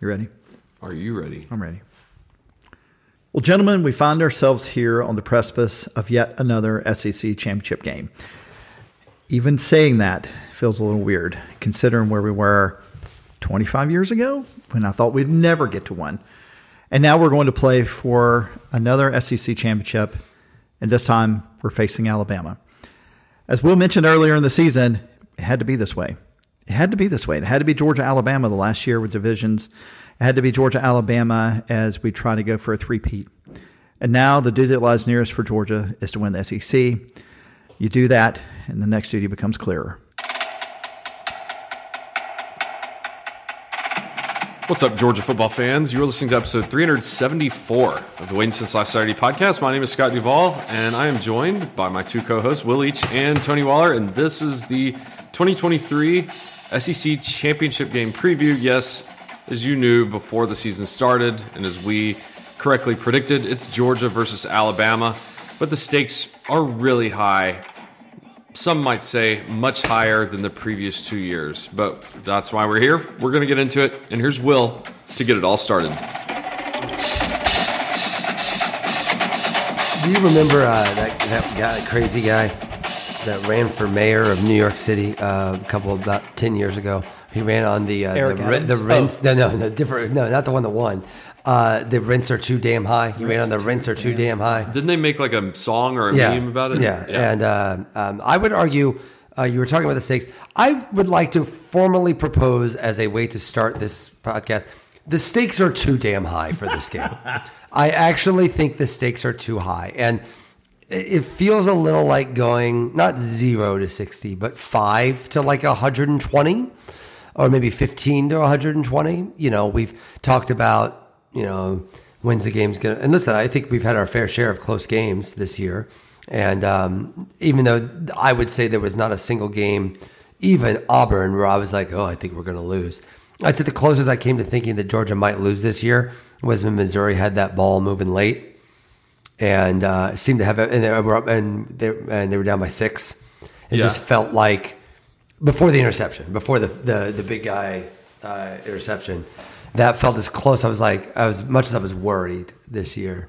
You ready? Are you ready? I'm ready. Well, gentlemen, we find ourselves here on the precipice of yet another SEC championship game. Even saying that feels a little weird, considering where we were 25 years ago when I thought we'd never get to one. And now we're going to play for another SEC championship, and this time we're facing Alabama. As Will mentioned earlier in the season, it had to be this way. It had to be this way. It had to be Georgia Alabama the last year with divisions. It had to be Georgia Alabama as we try to go for a three-peat. And now the duty that lies nearest for Georgia is to win the SEC. You do that, and the next duty becomes clearer. What's up, Georgia football fans? You're listening to episode 374 of the Waiting Since Last Saturday podcast. My name is Scott Duvall, and I am joined by my two co hosts, Will Leach and Tony Waller. And this is the 2023 SEC Championship Game preview. Yes, as you knew before the season started, and as we correctly predicted, it's Georgia versus Alabama. But the stakes are really high some might say much higher than the previous two years. But that's why we're here. We're going to get into it. And here's Will to get it all started. Do you remember uh, that, that guy, crazy guy that ran for mayor of New York City uh, a couple about 10 years ago? He ran on the uh, Eric the, Adams? the rents. No, no, no, different. No, not the one that won. Uh, the rents are too damn high. He ran on the rents are too damn high. Didn't they make like a song or a meme about it? Yeah, and uh, um, I would argue uh, you were talking about the stakes. I would like to formally propose as a way to start this podcast. The stakes are too damn high for this game. I actually think the stakes are too high, and it feels a little like going not zero to sixty, but five to like hundred and twenty, or maybe fifteen to one hundred and twenty. You know, we've talked about you know, when's the game's going to. And listen, I think we've had our fair share of close games this year. And um, even though I would say there was not a single game, even Auburn, where I was like, oh, I think we're going to lose. I'd say the closest I came to thinking that Georgia might lose this year was when Missouri had that ball moving late and uh, seemed to have and they were up and they, and they were down by six. It Yeah. just felt like before the interception, before the the, the big guy uh, interception, that felt as close. I was like, I was much as I was worried this year,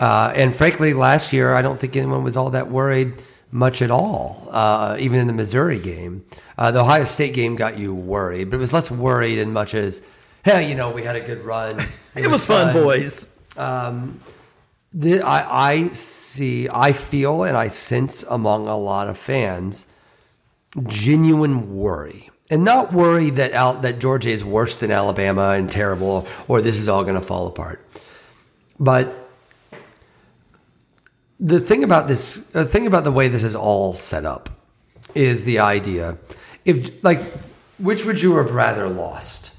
uh, and frankly, last year I don't think anyone was all that worried much at all. Uh, even in the Missouri game, uh, the Ohio State game got you worried, but it was less worried in much as, hey, you know, we had a good run. It was fun, boys. The, I, I see, I feel, and I sense among a lot of fans genuine worry, and not worry that Al, that Georgia is worse than Alabama and terrible, or this is all going to fall apart. But the thing about this, the thing about the way this is all set up, is the idea. If like, which would you have rather lost?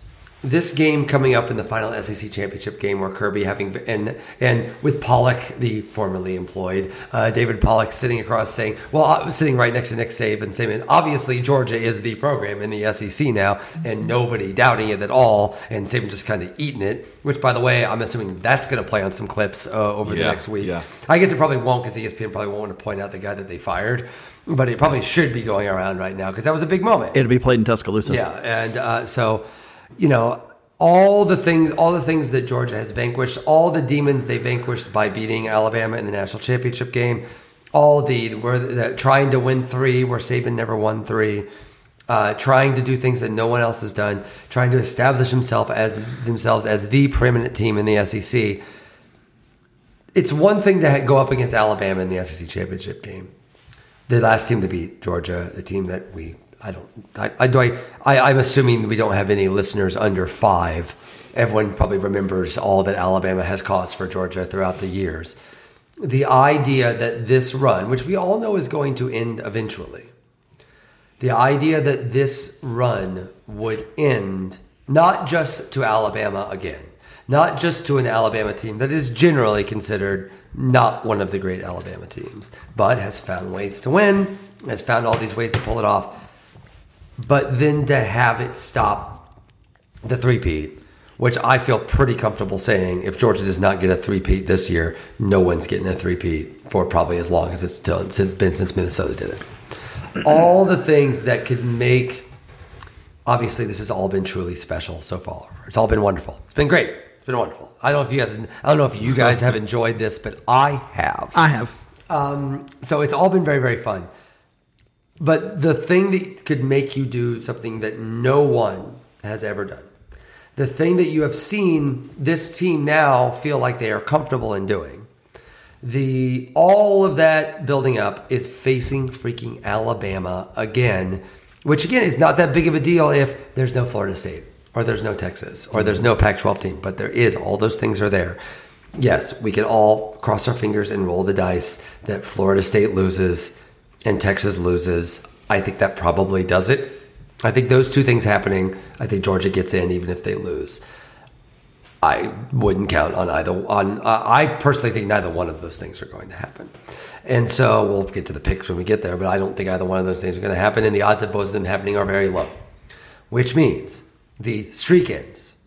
This game coming up in the final SEC championship game, where Kirby having and and with Pollack, the formerly employed uh, David Pollack, sitting across saying, well, uh, sitting right next to Nick Saban, saying, obviously Georgia is the program in the SEC now, and nobody doubting it at all, and Saban just kind of eating it. Which, by the way, I'm assuming that's going to play on some clips uh, over the next week. yeah. I guess it probably won't because ESPN probably won't want to point out the guy that they fired, but it probably should be going around right now because that was a big moment. It'll be played in Tuscaloosa. Yeah, and uh, so you know all the things, all the things that Georgia has vanquished, all the demons they vanquished by beating Alabama in the national championship game, all the where the, trying to win three where Saban never won three. Uh, trying to do things that no one else has done, trying to establish himself as themselves as the preeminent team in the SEC. It's one thing to go up against Alabama in the SEC championship game the last team to beat Georgia, the team that we I don't I, I do I, I I'm assuming we don't have any listeners under five. Everyone probably remembers all that Alabama has caused for Georgia throughout the years. The idea that this run, which we all know is going to end eventually, the idea that this run would end not just to Alabama again, not just to an Alabama team that is generally considered not one of the great Alabama teams, but has found ways to win, has found all these ways to pull it off. But then to have it stop the three-peat, which I feel pretty comfortable saying if Georgia does not get a three-peat this year, no one's getting a three-peat for probably as long as it's done, since been since Minnesota did it all the things that could make obviously this has all been truly special so far. It's all been wonderful. It's been great. It's been wonderful. I don't know if you guys, I don't know if you guys have enjoyed this, but I have. I have. Um, so it's all been very, very fun. But the thing that could make you do something that no one has ever done, the thing that you have seen this team now feel like they are comfortable in doing, the all of that building up is facing freaking Alabama again, which again is not that big of a deal if there's no Florida State or there's no Texas or there's no Pac-12 team, but there is. All those things are there. Yes, we can all cross our fingers and roll the dice that Florida State loses and Texas loses. I think that probably does it. I think those two things happening. I think Georgia gets in even if they lose. I wouldn't count on either. On uh, I personally think neither one of those things are going to happen, and so we'll get to the picks when we get there. But I don't think either one of those things are going to happen, and the odds of both of them happening are very low. Which means the streak ends,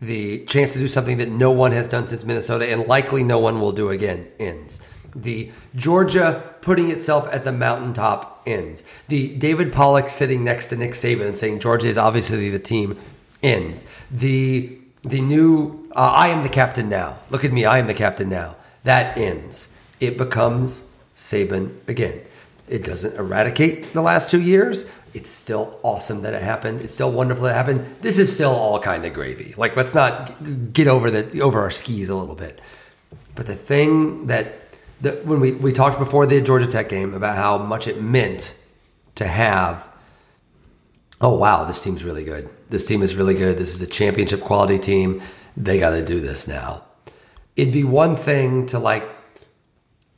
the chance to do something that no one has done since Minnesota, and likely no one will do again ends. The Georgia putting itself at the mountaintop ends. The David Pollack sitting next to Nick Saban and saying Georgia is obviously the team ends. The the new uh, I am the captain now. Look at me, I am the captain now. That ends. It becomes Saban again. It doesn't eradicate the last two years. It's still awesome that it happened. It's still wonderful that it happened. This is still all kind of gravy. Like let's not get over the over our skis a little bit. But the thing that that when we, we talked before the Georgia Tech game about how much it meant to have, oh, wow, this team's really good. This team is really good. This is a championship quality team. They got to do this now. It'd be one thing to like,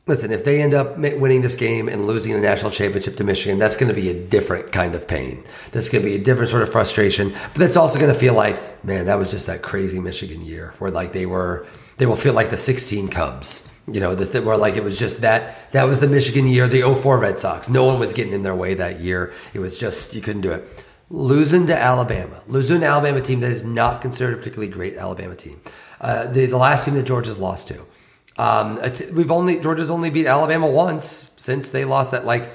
listen, if they end up winning this game and losing the national championship to Michigan, that's going to be a different kind of pain. That's going to be a different sort of frustration. But that's also going to feel like, man, that was just that crazy Michigan year where like they were, they will feel like the 16 Cubs you know, the thing where like it was just that that was the Michigan year, the 04 Red Sox. No one was getting in their way that year. It was just you couldn't do it. Losing to Alabama, losing to Alabama team that is not considered a particularly great Alabama team. Uh, the the last team that Georgia's lost to. Um, we've only Georgia's only beat Alabama once since they lost that. Like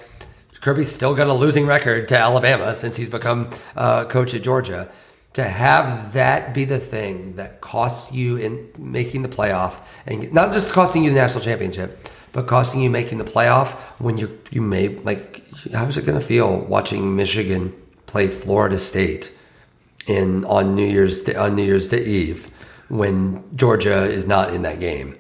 Kirby's still got a losing record to Alabama since he's become uh, coach at Georgia to have that be the thing that costs you in making the playoff and not just costing you the national championship but costing you making the playoff when you you may like how is it going to feel watching Michigan play Florida State in on New Year's day, on New Year's Day Eve when Georgia is not in that game?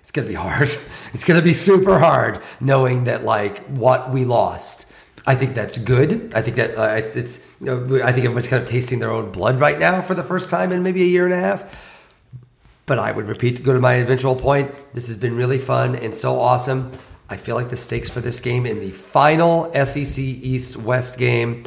It's going to be hard. It's going to be super hard knowing that like what we lost. I think that's good. I think that uh, it's, it's I think everyone's kind of tasting their own blood right now for the first time in maybe a year and a half. But I would repeat to go to my eventual point. This has been really fun and so awesome. I feel like the stakes for this game in the final SEC East West game,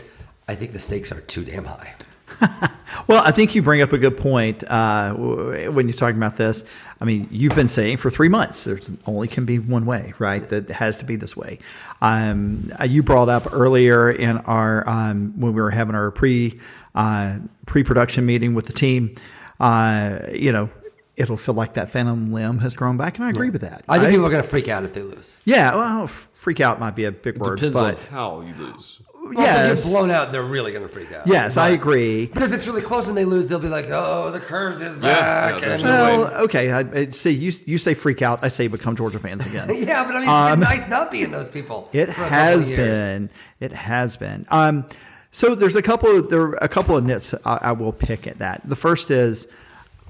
I think the stakes are too damn high. well, I think you bring up a good point uh, when you're talking about this. I mean, you've been saying for three months there only can be one way, right? That has to be this way. Um, uh, you brought up earlier in our um, when we were having our pre uh, pre production meeting with the team. Uh, you know, it'll feel like that phantom limb has grown back, and I agree yeah. with that. I think people are going to freak out if they lose. Yeah, well, freak out might be a big it word. Depends but, on how you lose. Well, yes. blown out, they're really going to freak out. Yes, but, I agree. But if it's really close and they lose, they'll be like, "Oh, the curse is back." Yeah, and, well, okay. I, I, see, you you say freak out. I say become Georgia fans again. yeah, but I mean, it's um, been nice not being those people. It has been. It has been. Um, so there's a couple. Of, there are a couple of nits I, I will pick at that. The first is,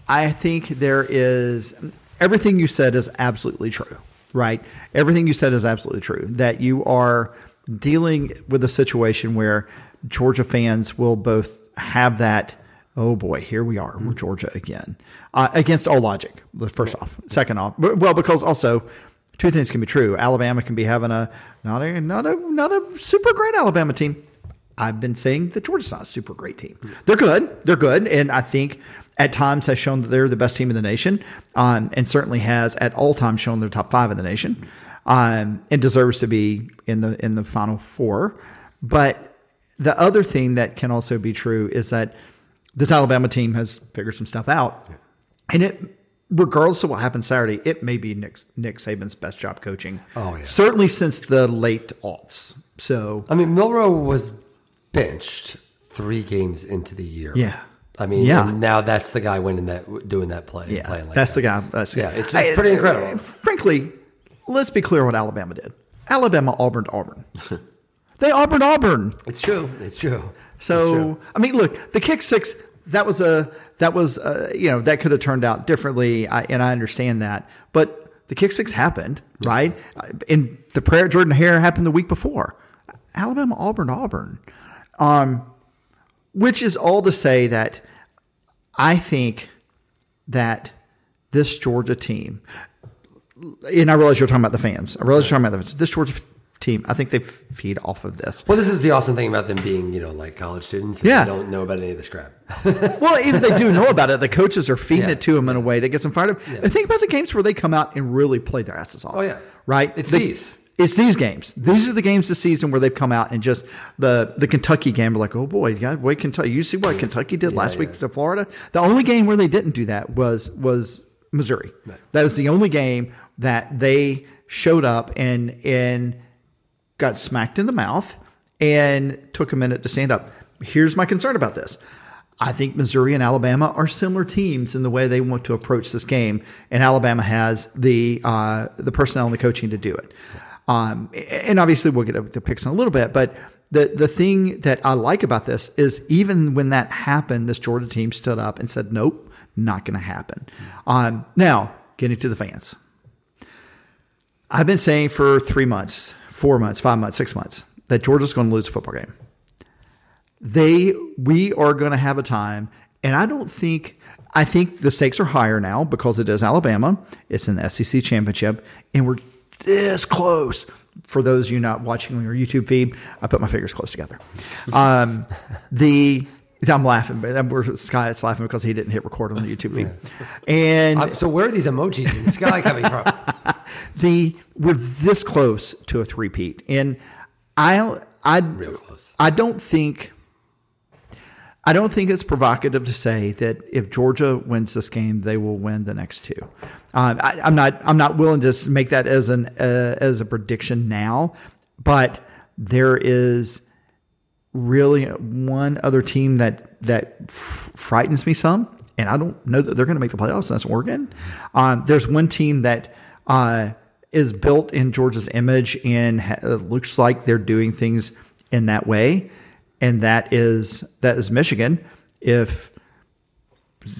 I think there is everything you said is absolutely true. Right, everything you said is absolutely true. That you are dealing with a situation where Georgia fans will both have that. Oh boy, here we are. We're Georgia again uh, against all logic. First off, second off, well, because also two things can be true. Alabama can be having a not a not a not a super great Alabama team. I've been saying that Georgia's not a super great team. They're good. They're good, and I think at times has shown that they're the best team in the nation, um, and certainly has at all times shown they're top five in the nation um, and deserves to be in the in the final four. But the other thing that can also be true is that this Alabama team has figured some stuff out, and it regardless of what happens Saturday, it may be Nick, Nick Saban's best job coaching. Oh, yeah. Certainly since the late aughts. So I mean, Milroe was benched three games into the year. Yeah. I mean, Yeah. now that's the guy winning that, doing that play. Yeah, playing like that's that. the guy. That's the Yeah, guy. it's- it's pretty incredible. Frankly, let's be clear what Alabama did. Alabama Auburn Auburn. they Auburn Auburn. It's true. It's true. It's So true. I mean, look, the kick six. That was a that was uh you know that could have turned out differently, I, and I understand that. But the kick six happened, right? And the prayer Jordan Hare happened the week before. Alabama Auburn Auburn, um, which is all to say that I think that this Georgia team, and I realize you're talking about the fans. I realize you're talking about the fans. This Georgia team, I think they feed off of this. Well, this is the awesome thing about them being, you know, like college students. Yeah. They don't know about any of this crap. Well, even if they do know about it, the coaches are feeding Yeah. it to them in a way that gets them fired up. And think about the games where they come out and really play their asses off. Oh, yeah. right. It's The- these. It's these games. These are the games this season where they've come out and just the the Kentucky game. We're like, oh boy, God, wait, Kentucky. You see what Kentucky did last week to Florida. The only game where they didn't do that was was Missouri. That was the only game that they showed up and and got smacked in the mouth and took a minute to stand up. Here's my concern about this. I think Missouri and Alabama are similar teams in the way they want to approach this game, and Alabama has the uh, the personnel and the coaching to do it. Um, and obviously, we'll get the picks in a little bit, but the the thing that I like about this is even when that happened, this Georgia team stood up and said, "Nope, not going to happen." Um, now, getting to the fans. I've been saying for three months, four months, five months, six months that Georgia's going to lose a football game. They, we are going to have a time, and I don't think, I think the stakes are higher now because it is Alabama. It's an SEC championship, and we're this close. For those of you not watching on your YouTube feed, I put my fingers close together. Um, the I'm laughing, but Scott's laughing because he didn't hit record on the YouTube feed, and so where are these emojis in the sky coming from? the we're this close to a three-peat, and I I Real close. I don't think I don't think it's provocative to say that if Georgia wins this game, they will win the next two. Um, I, I'm not I'm not willing to make that as an uh, as a prediction now, but there is really one other team that that f- frightens me some, and I don't know that they're going to make the playoffs. and That's Oregon. Um, there's one team that uh, is built in Georgia's image and ha- it looks like they're doing things in that way, and that is that is Michigan. If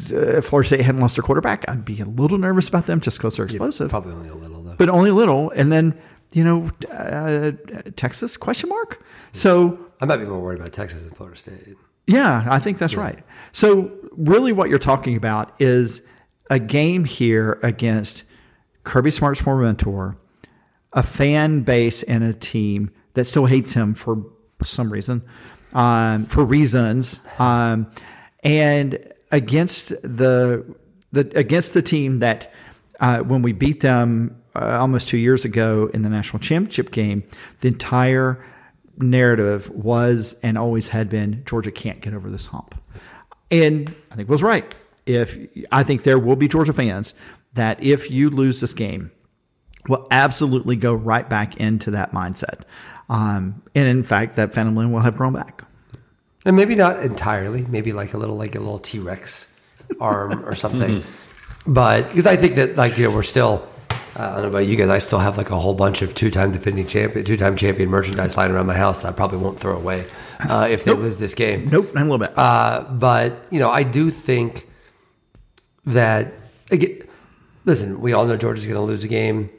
if Florida State hadn't lost their quarterback, I'd be a little nervous about them just because they're explosive Probably only a little though. but only a little. And then you know, uh, Texas question mark. So I might be more worried about Texas than Florida State. yeah, I think that's right. So really, what you're talking about is a game here against Kirby Smart's former mentor, a fan base and a team that still hates him for some reason, um, for reasons, um, and against the the against the team that uh, when we beat them uh, almost two years ago in the national championship game, the entire narrative was and always had been Georgia can't get over this hump, and I think was right. If I think there will be Georgia fans that if you lose this game, will absolutely go right back into that mindset. Um, and in fact, that phenomenon will have grown back. And maybe not entirely. Maybe like a little like a little T Rex arm or something. But because I think that like you know we're still. Uh, I don't know about you guys. I still have like a whole bunch of two-time defending champion, two-time champion merchandise lying around my house. I probably won't throw away uh, if they Nope. lose this game. Nope, not a little bit. Uh, but you know, I do think that again. Listen, we all know Georgia's going to lose a game.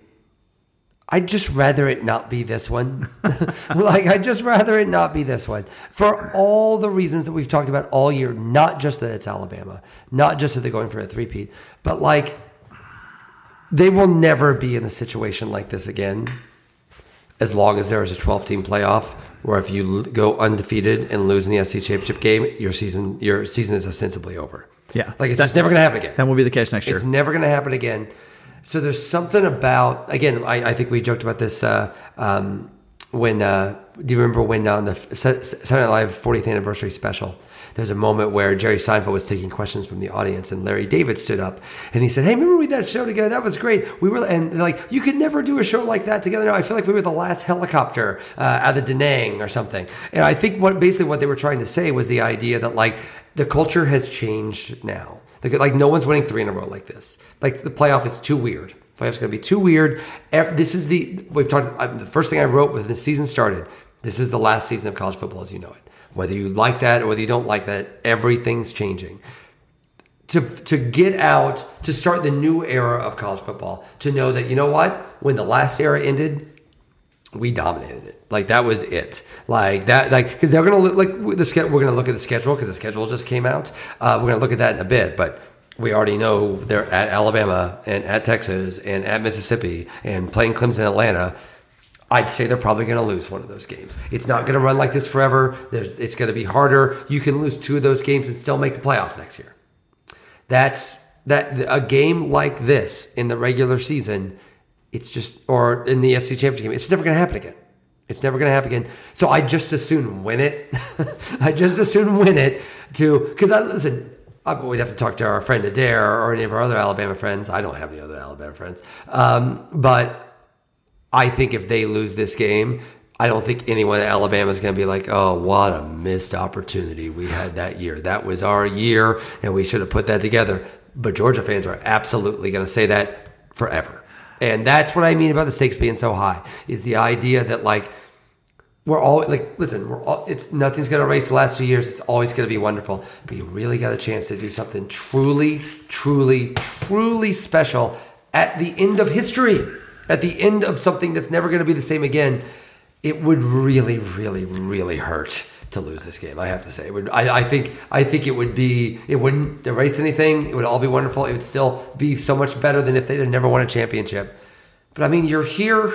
I'd just rather it not be this one. like I'd just rather it not be this one for all the reasons that we've talked about all year. Not just that it's Alabama, not just that they're going for a three-peat, but like they will never be in a situation like this again as long as there is a 12 team playoff where if you go undefeated and lose in the SEC championship game, your season your season is ostensibly over. Yeah. Like it's That- just never going to happen again. that will be the case next year. It's never going to happen again. So there's something about again. I, I think we joked about this uh, um, when uh, do you remember when on the Saturday Night Live 40th anniversary special? There's a moment where Jerry Seinfeld was taking questions from the audience, and Larry David stood up and he said, "Hey, remember we did that show together? That was great. We were and like you could never do a show like that together. Now I feel like we were the last helicopter uh, out of Da Nang or something." And I think what basically what they were trying to say was the idea that like the culture has changed now. Like, like no one's winning three in a row like this. Like the playoff is too weird. Playoff's going to be too weird. This is the we've talked. The first thing I wrote when the season started. This is the last season of college football as you know it. Whether you like that or whether you don't like that, everything's changing. To to get out to start the new era of college football. To know that you know what when the last era ended, we dominated it. Like that was it. Like that. Like because they're gonna look like the schedule. we're gonna look at the schedule because the schedule just came out. Uh, we're gonna look at that in a bit, but we already know they're at Alabama and at Texas and at Mississippi and playing Clemson, Atlanta. I'd say they're probably going to lose one of those games. It's not going to run like this forever. There's, it's going to be harder. You can lose two of those games and still make the playoff next year. That's that a game like this in the regular season. It's just or in the SEC championship game. It's never going to happen again. It's never going to happen again. So I just as soon win it. I just as soon win it to because I listen. we'd have to talk to our friend Adair or any of our other Alabama friends. I don't have any other Alabama friends, um, but I think if they lose this game, I don't think anyone in Alabama is going to be like, oh, what a missed opportunity we had that year. That was our year, and we should have put that together. But Georgia fans are absolutely going to say that forever. And that's what I mean about the stakes being so high is the idea that like we're all like listen we're all it's nothing's going to erase the last two years. It's always to be wonderful. But you really got a chance to do something truly truly truly special at the end of history at the end of something that's never to be the same again, it would really, really, really hurt to lose this game. I have to say, would, I, I, think, I think it would be, it wouldn't erase anything. It would all be wonderful. It would still be so much better than if they'd never won a championship. But I mean, you're here,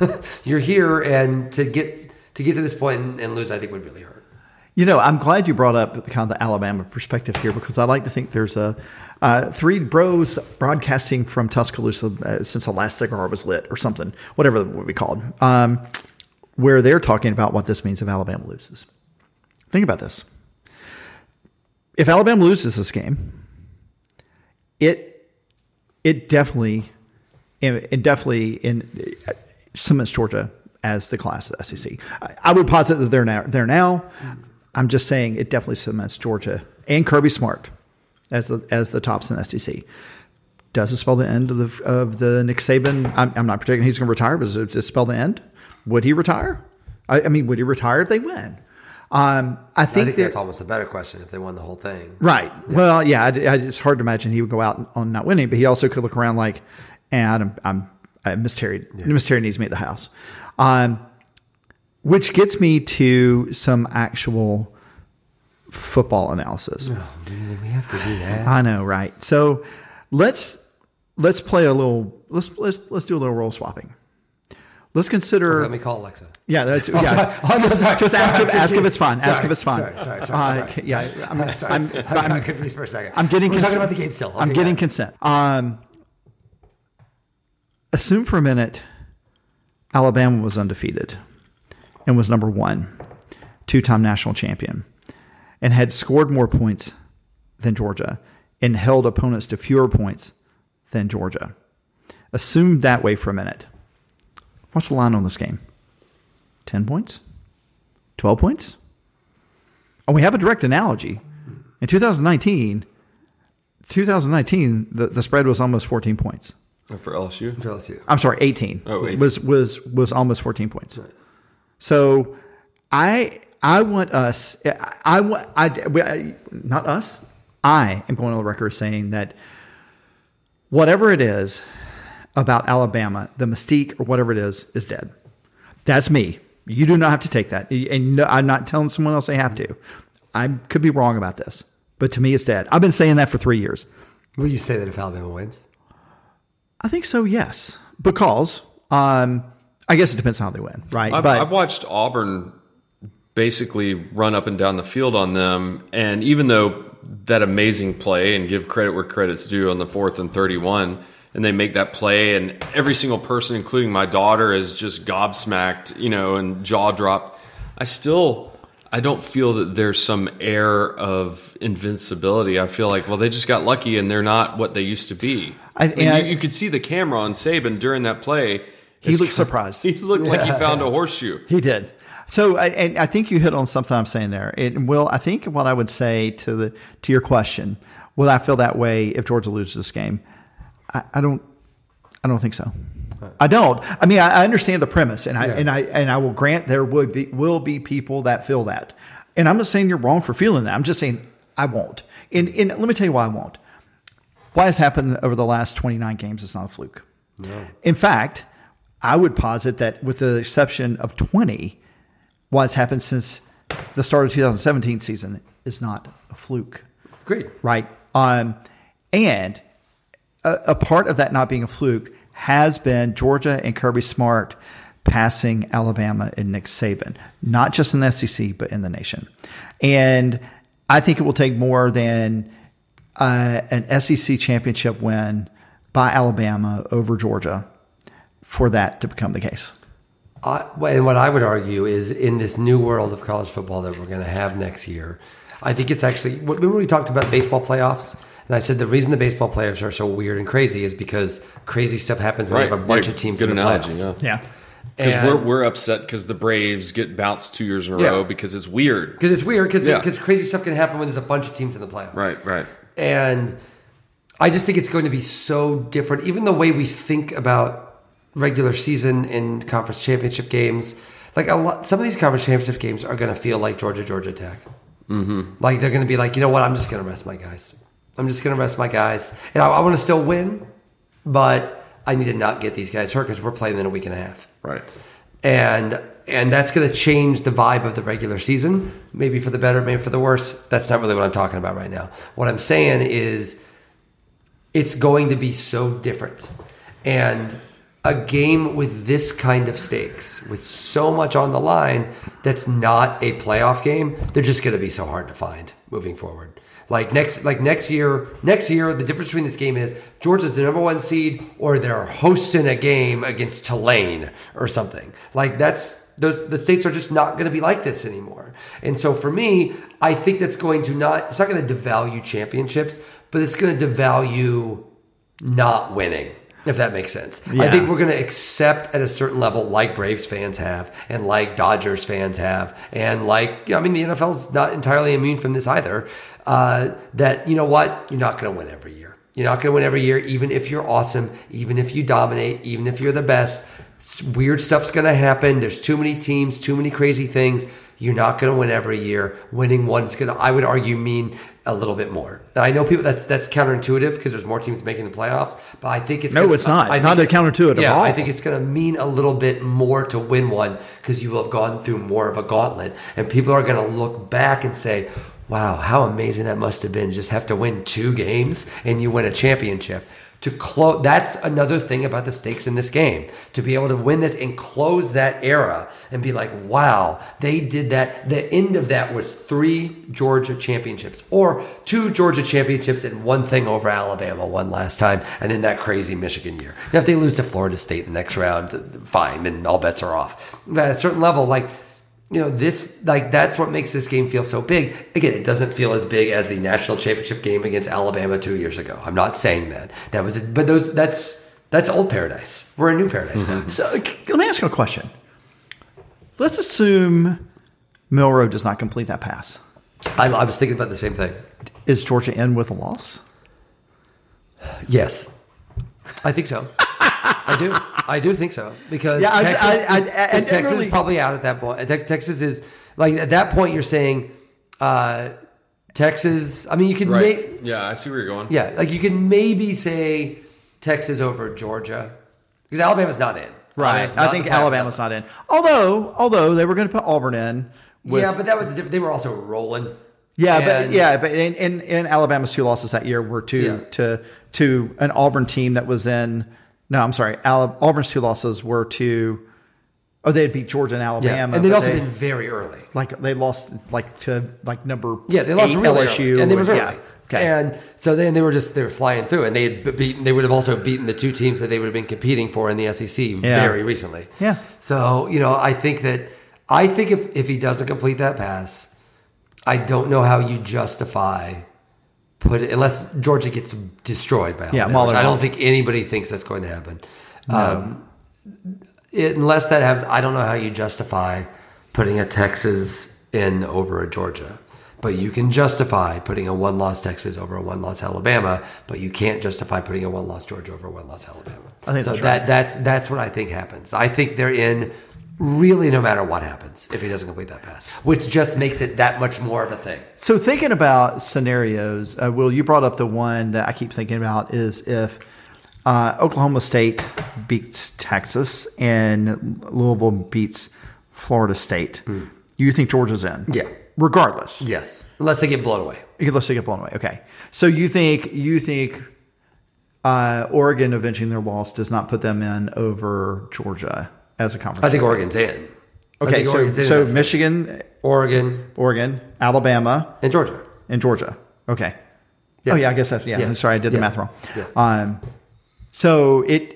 you're here, and to get to get to this point and, and lose, I think would really hurt. You know, I'm glad you brought up kind of the Alabama perspective here because I like to think there's a uh, three bros broadcasting from Tuscaloosa uh, since the last cigar was lit or something, whatever it would be called, um, where they're talking about what this means if Alabama loses. Think about this. If Alabama loses this game, it it definitely it definitely in cements Georgia as the class of the SEC. I, I would posit that they're now they're now I'm just saying it definitely cements Georgia and Kirby Smart as the as the tops in the SEC. Does it spell the end of the of the Nick Saban? I'm, I'm not predicting he's going to retire, but does it spell the end? Would he retire? I, I mean, would he retire if they win? Um, I think, I think that's almost a better question if they won the whole thing. Right. Yeah. Well, yeah, I, I, it's hard to imagine he would go out on not winning, but he also could look around like, and I'm, I'm I Miss Terry, yeah. Miss Terry needs me at the house. Um, which gets me to some actual football analysis. Oh, dude, we have to do that. I know, right? So let's let's play a little. Let's let's let's do a little role swapping. Let's consider. Okay, let me call Alexa. Yeah, that's oh, yeah. Oh, no, sorry, just ask sorry, if ask if it's fun. Sorry, ask if it's fun. Sorry, sorry, sorry. Uh, yeah, I'm, sorry. I'm, I'm, I'm, confused for a second. I'm getting. We're consent. talking about the game still. Okay, I'm getting yeah. consent. Um, assume for a minute, Alabama was undefeated and was number one, two-time national champion, and had scored more points than Georgia and held opponents to fewer points than Georgia. Assume that way for a minute. What's the line on this game? 10 points? 12 points? And we have a direct analogy. In 2019, 2019, the, the spread was almost 14 points. For LSU? For LSU. I'm sorry, 18. Oh, 18. Was was was almost 14 points. Right. So I I want us I want I not us. I am going on the record saying that whatever it is about Alabama, the mystique or whatever it is is dead. That's me. You do not have to take that. And no, I'm not telling someone else they have to. I could be wrong about this, but to me, it's dead. I've been saying that for three years. Will you say that if Alabama wins? I think so, yes. Because um, I guess it depends on how they win, right? I've, but I've watched Auburn basically run up and down the field on them, and even though that amazing play and give credit where credit's due on the fourth and thirty-one, and they make that play, and every single person, including my daughter, is just gobsmacked, you know, and jaw dropped. I still. I don't feel that there's some air of invincibility. I feel like, well, they just got lucky and they're not what they used to be. I- and I- you, you could see the camera on Saban during that play. He looked co- surprised. He looked like he found a horseshoe. He did. So, I, and I think you hit on something I'm saying there. And Will, I think what I would say to the to your question, will I feel that way if Georgia loses this game? I, I don't. I don't think so. I don't. I mean, I, I understand the premise, and I and I and I will grant there would be will be people that feel that. And I'm not saying you're wrong for feeling that. I'm just saying I won't. And, and let me tell you why I won't. Why has happened over the last 29 games? It's not a fluke. In fact, I would posit that, with the exception of 20, what's happened since the start of 2017 season is not a fluke, Great. right? Um, and a, a part of that not being a fluke has been Georgia and Kirby Smart passing Alabama and Nick Saban, not just in the SEC, but in the nation. And I think it will take more than uh, an SEC championship win by Alabama over Georgia for that to become the case. I, and what I would argue is in this new world of college football that we're going to have next year, I think it's actually. Remember we talked about baseball playoffs, and I said the reason the baseball players are so weird and crazy is because crazy stuff happens when you have a bunch Yeah, of teams Good in the analogy. playoffs. Yeah. Yeah. Because we're, we're upset because the Braves get bounced two years in a Yeah. row because it's weird. Because it's weird because Yeah. crazy stuff can happen when there's a bunch of teams in the playoffs. Right, right. And I just think it's going to be so different. Even the way we think about regular season and conference championship games, like a lot, some of these conference championship games are going to feel like Georgia Georgia Tech. Mm-hmm. Like they're going to be like, you know what? I'm just going to rest my guys. I'm just going to rest my guys, and I, I want to still win, but I need to not get these guys hurt because we're playing in a week and a half. Right. and and that's going to change the vibe of the regular season. Maybe for the better maybe for the worse. That's not really what i'm talking about right now. What i'm saying is it's going to be so different. And a game with this kind of stakes with so much on the line that's not a playoff game they're just going to be so hard to find moving forward like next like next year next year the difference between this game is georgia's the number one seed or they're hosting a game against tulane or something. Like that's those the states are just not going to be like this anymore. And so for me i think that's going to not it's not going to devalue championships but it's going to devalue not winning, if that makes sense. I think we're going to accept at a certain level, like Braves fans have, and like Dodgers fans have, and like, I mean, the NFL's not entirely immune from this either, uh, that, you know what, you're not going to win every year. You're not going to win every year, even if you're awesome, even if you dominate, even if you're the best. Weird stuff's going to happen. There's too many teams, too many crazy things. You're not going to win every year. Winning one's going to, I would argue, mean a little bit more. Now, I know people that's that's counterintuitive because there's more teams making the playoffs, but I think it's No, gonna- it's not. I Not think- counterintuitive at Yeah, all. I think it's going to mean a little bit more to win one because you will have gone through more of a gauntlet, and people are going to look back and say, "Wow, how amazing that must have been! Just have to win two games and you win a championship." To close, that's another thing about the stakes in this game. To be able to win this and close that era and be like, "Wow, they did that." The end of that was three Georgia championships, or two Georgia championships and one thing over Alabama one last time, and then that crazy Michigan year. Now, if they lose to Florida State in the next round, fine, then all bets are off. But at a certain level, like you know, this like that's what makes this game feel so big. Again, it doesn't feel as big as the national championship game against Alabama two years ago. I'm not saying that. That was, a, but those that's that's old paradise. We're in new paradise now. Mm-hmm. So let me ask you a question. Let's assume Milroe does not complete that pass. I, I was thinking about the same thing. Is Georgia in with a loss? Yes, I think so. I do. I do think so because Yeah, Texas, I- I- is- I- 'cause Texas really- is probably out at that point. Texas is like at that point. You're saying uh, Texas. I mean, you could Right. may, yeah, I see where you're going. yeah, like you can maybe say Texas over Georgia because Alabama's not in. Alabama's I think in the pack for Alabama's not in. Although, although they were going to put Auburn in. With, yeah, but that was a different. They were also rolling. Yeah, but yeah, but in, in, in Alabama's two losses that year were to Yeah. to to an Auburn team that was in. No, I'm sorry. Auburn's two losses were to. Oh, they had beat Georgia and Alabama, yeah, and they'd also they, been very early. like they lost like to like number Yeah, they lost really LSU, early. And they were yeah, early. Okay. And so then they were just they were flying through, and they had beaten. They would have also beaten the two teams that they would have been competing for in the SEC very recently. Yeah. So you know, I think that I think if if he doesn't complete that pass, I don't know how you justify put it unless Georgia gets destroyed by Yeah, Alabama. which I don't think anybody thinks that's going to happen. Um, it, unless that happens, I don't know how you justify putting a Texas in over a Georgia. But you can justify putting a one loss Texas over a one loss Alabama, but you can't justify putting a one loss Georgia over a one loss Alabama. I think so that's that right. that's that's what I think happens. I think they're in really no matter what happens if he doesn't complete that pass, which just makes it that much more of a thing. So thinking about scenarios, uh, Will, you brought up the one that I keep thinking about is if uh, Oklahoma State beats Texas and Louisville beats Florida State. You think Georgia's in? Yeah. Regardless. Yes, unless they get blown away. Let's take it blown away. Okay. So you think you think uh, Oregon avenging their loss does not put them in over Georgia as a conference? I think? Oregon's in. Okay, so Oregon's in so in that Michigan, Oregon Oregon, Alabama, and Georgia. and Georgia. Okay. Yeah. Oh yeah, I guess that's yeah. Yeah. I'm sorry, I did the Yeah. math wrong. Yeah. Um, so it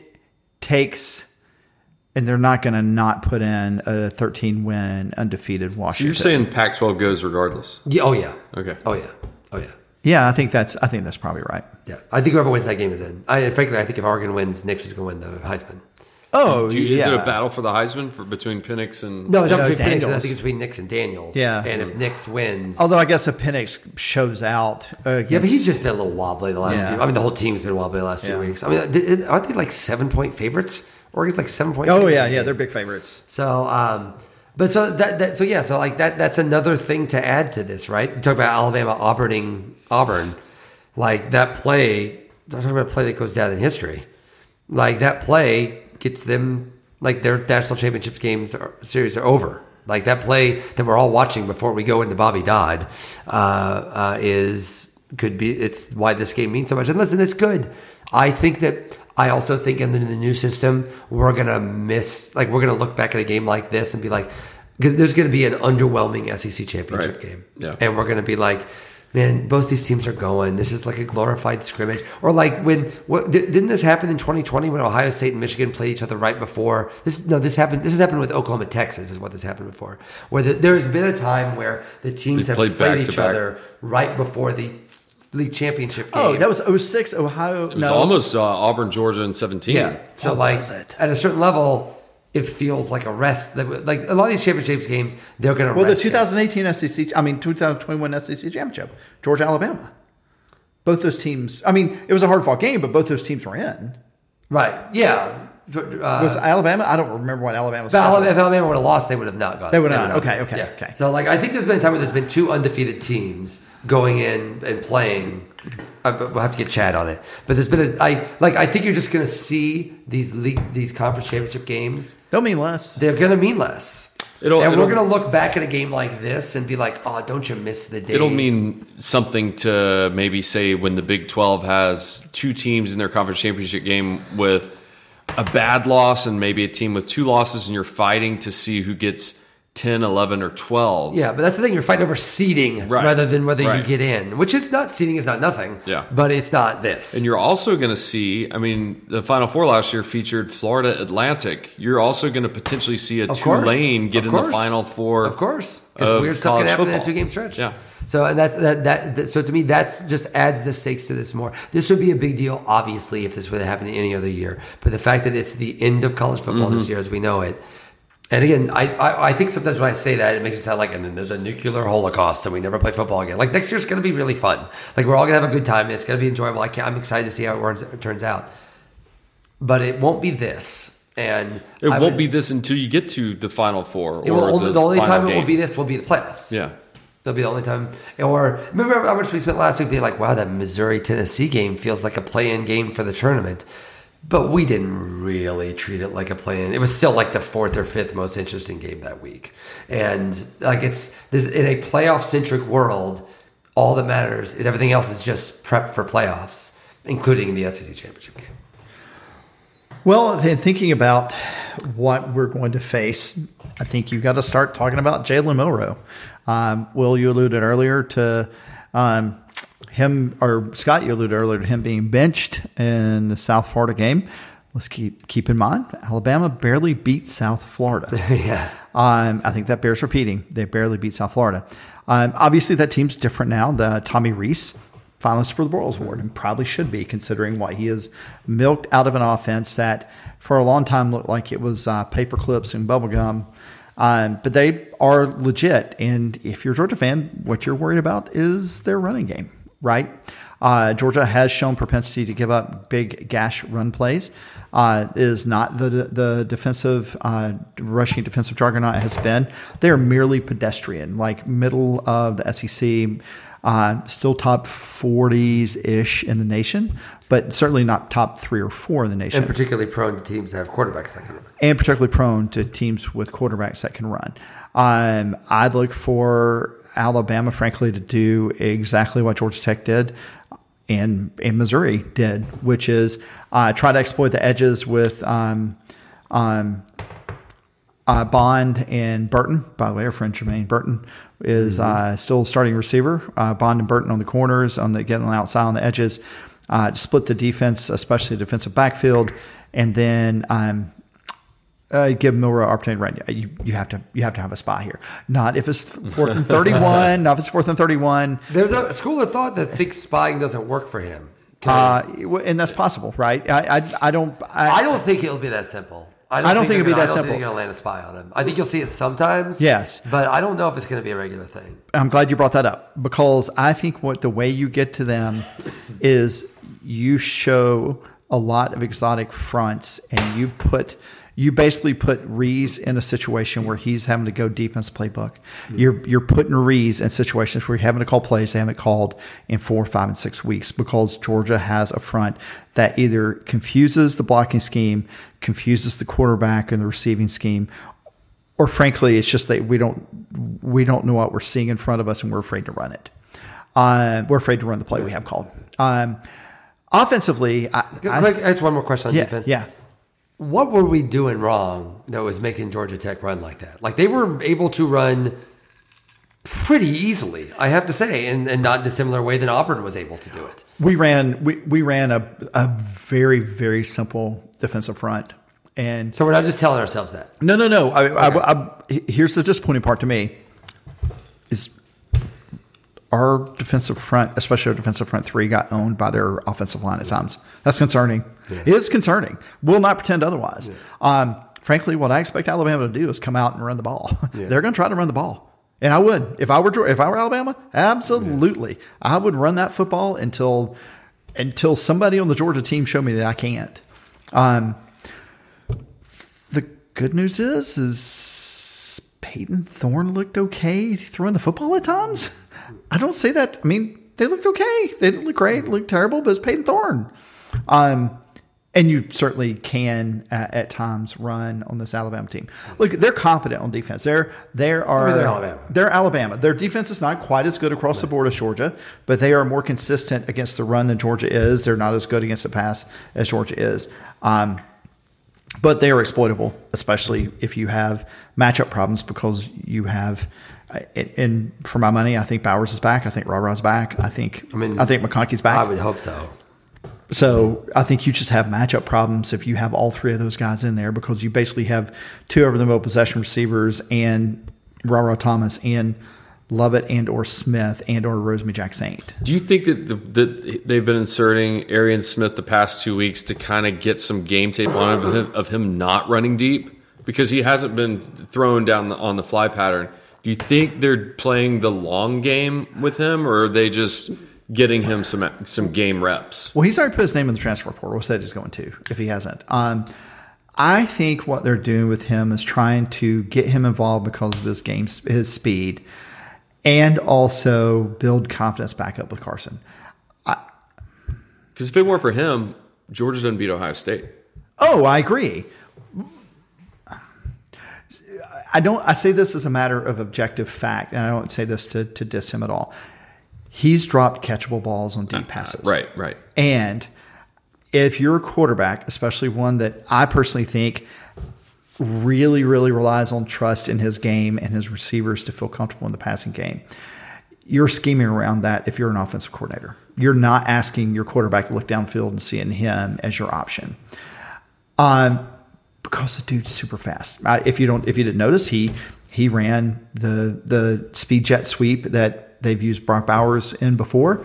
takes, and they're not going to not put in a 13 win undefeated So Washington. you're saying Pac-12 goes regardless? Yeah, oh yeah. Okay. Oh yeah. Oh yeah. Yeah, I think that's I think that's probably right. Yeah. I think whoever wins that game is in. I frankly, I think if Oregon wins, Nix is going to win the Heisman. Oh Do you, yeah. Is it a battle for the Heisman for, between Penix and? No, it's No, between Penix. I think it's between Nix and Daniels. Yeah. And if Nix wins, Although I guess if Penix shows out, against, yeah, but he's just been a little wobbly the last Yeah. few. I mean, the whole team's been wobbly the last few weeks. I mean, aren't they like seven point favorites? Oregon's like seven point. Oh favorites yeah, yeah, they're big favorites. So, um, but so that, that so yeah, so like that that's another thing to add to this, right? You talk about Alabama Auburning Auburn, like that play. Talk about a play that goes down in history. Like that play gets them like their national championship games are, series are over. Like that play that we're all watching before we go into Bobby Dodd uh, uh, is could be. It's why this game means so much. And listen, it's good. I think that I also think in the, new system we're gonna miss. Like we're gonna look back at a game like this and be like, because there's gonna be an underwhelming SEC championship Right. game. Yeah. and we're gonna be like. Man, both these teams are going. This is like a glorified scrimmage, or like when what didn't this happen in 2020 when Ohio State and Michigan played each other right before? This no, this happened. This has happened with Oklahoma, Texas, is what this happened before. Where the, there has been a time where the teams They have played played, each other right before the league championship game. Oh, that was 06 Ohio. It was no, almost uh, Auburn, Georgia in 17. Yeah. So What like was it? at a certain level, it feels like a rest. Like a lot of these championships games, they're going to Well, the rest it. 2018 SEC, I mean 2021 SEC championship, Georgia Alabama. Both those teams. I mean, it was a hard fought game, but both those teams were in. right? Yeah. Uh, Was Alabama? I don't remember what Alabama's. if Alabama, if Alabama would have lost, they would have not gone. They would not. Okay, okay, Yeah. okay. So like, I think there's been a time where there's been two undefeated teams going in and playing. I, we'll have to get Chad on it, but there's been a I like I think you're just going to see these league these conference championship games They'll mean less. they're going to mean less. It'll- and it'll- we're going to look back at a game like this and be like, oh, don't you miss the days? It'll mean something to maybe say when the Big 12 has two teams in their conference championship game with a bad loss and maybe a team with two losses, and you're fighting to see who gets 10, 11, or 12. Yeah, but that's the thing. You're fighting over seeding Right. rather than whether you get in, which is not seeding is not nothing. Yeah. but it's not this. And you're also going to see, I mean, the Final Four last year featured Florida Atlantic. You're also going to potentially see a Of course. Tulane get Of in the. Final Four. of course, because weird stuff can happen in that two game stretch. Yeah. So and that's that, that that so to me that's just adds the stakes to this more. This would be a big deal, obviously, if this would have happened any other year. But the fact that it's the end of college football Mm-hmm. this year as we know it. And again, I, I I think sometimes when I say that, it makes it sound like, and then there's a nuclear holocaust, and we never play football again. Like next year's going to be really fun. Like we're all going to have a good time, and it's going to be enjoyable. I can't, I'm excited to see how it, works, it turns out. But it won't be this, and It I won't would- be this until you get to the Final Four. Or will, the, the, only time it will be this will be the playoffs. Yeah. That'll be the only time. Or remember how much we spent last week being like, wow, that Missouri Tennessee game feels like a play in game for the tournament. But we didn't really treat it like a play in. It was still like the fourth or fifth most interesting game that week. And like it's this in a playoff centric world, all that matters is everything else is just prep for playoffs, including the SEC championship game. Well, then thinking about what we're going to face, I think you've got to start talking about Jalen Milroe. Um, Will, you alluded earlier to um, him or Scott, you alluded earlier to him being benched in the South Florida game. Let's keep keep in mind Alabama barely beat South Florida. yeah. Um, I think that bears repeating. They barely beat South Florida. Um, obviously, that team's different now. The Tommy Rees finalist for the Broyles Award, and probably should be considering what he has milked out of an offense that for a long time looked like it was uh, paper clips and bubble gum. Um, but they are legit. And if you're a Georgia fan, what you're worried about is their running game, right? Uh, Georgia has shown propensity to give up big gash run plays. Uh, is not the the defensive uh, rushing defensive juggernaut has been. They are merely pedestrian, like middle of the SEC. Uh, still top 40s ish in the nation, but certainly not top three or four in the nation. And particularly prone to teams that have quarterbacks that can run. And particularly prone to teams with quarterbacks that can run. Um, I'd look for Alabama, frankly, to do exactly what Georgia Tech did and, and Missouri did, which is uh, try to exploit the edges with um, um, uh, Bond and Burton. By the way, our friend Jermaine Burton is mm-hmm. uh, still starting receiver. Uh, Bond and Burton on the corners, on the getting outside on the edges, uh, split the defense, especially the defensive backfield, and then um, uh, give Milroe opportunity to run. You, you have to you have to have a spy here. Not if it's fourth and thirty one. not if it's fourth and thirty one. There's a school of thought that thinks spying doesn't work for him. Uh, and that's possible, right? I I, I don't I, I, don't think it'll be that simple. I don't, I don't think, think it'll be that simple. I don't think they're going to land a spy on him. I think you'll see it sometimes. Yes, but I don't know if it's going to be a regular thing. I'm glad you brought that up because I think what the way you get to them is you show a lot of exotic fronts and you put you basically put Rees in a situation where he's having to go deep in his playbook. You're you're putting Rees in situations where you're having to call plays they haven't called in four, five, and six weeks because Georgia has a front that either confuses the blocking scheme, confuses the quarterback and the receiving scheme, or frankly, it's just that we don't we don't know what we're seeing in front of us and we're afraid to run it. Uh, we're afraid to run the play we have called. Um, offensively, I, quick, I, one more question on yeah, defense. Yeah what were we doing wrong that was making Georgia Tech run like that? Like they were able to run pretty easily, I have to say, and, and not in a similar way than Auburn was able to do it. We ran we, we ran a, a very, very simple defensive front. And so we're not just telling ourselves that. No, no, no. I, okay. I, I, here's the disappointing part to me is our defensive front, especially our defensive front three, got owned by their offensive line at times. That's concerning. Yeah. It is concerning. We'll not pretend otherwise. Yeah. Um, frankly, what I expect Alabama to do is come out and run the ball. Yeah. They're going to try to run the ball. And I would if I were if I were Alabama, absolutely, I would run that football until until somebody on the Georgia team showed me that I can't. Um, the good news is, is Payton Thorne looked okay throwing the football at times. I don't say that. I mean, they looked okay. They didn't look great, looked terrible, but it's Payton Thorne. Um, and you certainly can uh, at times run on this Alabama team. Look, they're competent on defense. They're they are I mean, they're Alabama. They're Alabama. Their defense is not quite as good across right. the board as Georgia, but they are more consistent against the run than Georgia is. They're not as good against the pass as Georgia is. Um, but they are exploitable, especially if you have matchup problems because you have and for my money, I think Bowers is back. I think Rara's back. I think I mean I think McConkey's back. I would hope so. So I think you just have matchup problems if you have all three of those guys in there because you basically have two over the middle possession receivers and Rara Thomas and Lovett and or Smith and or Rosemy-Jacksaint. Do you think that the, that they've been inserting Arian Smith the past two weeks to kind of get some game tape on him of him not running deep because he hasn't been thrown down the, on the fly pattern? Do you think they're playing the long game with him, or are they just getting him some some game reps? Well, he's already put his name in the transfer portal. What that he's going to if he hasn't. Um, I think what they're doing with him is trying to get him involved because of his game, his speed, and also build confidence back up with Carson. Because if it weren't for him, Georgia doesn't beat Ohio State. Oh, I agree. I don't. I say this as a matter of objective fact, and I don't say this to to diss him at all. He's dropped catchable balls on deep uh, passes. right, right. And if you're a quarterback, especially one that I personally think really, really relies on trust in his game and his receivers to feel comfortable in the passing game, you're scheming around that if you're an offensive coordinator. You're not asking your quarterback to look downfield and seeing him as your option. Um, because the dude's super fast. Uh, if you don't, if you didn't notice, he he ran the the speed jet sweep that they've used Brock Bowers in before.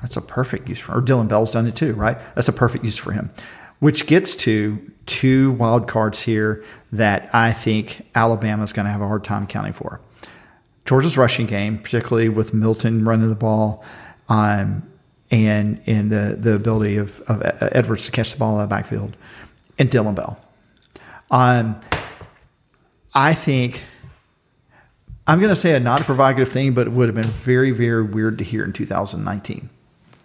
That's a perfect use for, or Dillon Bell's done it too, right? That's a perfect use for him. Which gets to two wild cards here that I think Alabama's going to have a hard time counting for. Georgia's rushing game, particularly with Milton running the ball, um, and and the the ability of, of Edwards to catch the ball of the backfield, and Dillon Bell. Um, I think I'm going to say a not a provocative thing, but it would have been very, very weird to hear in 2019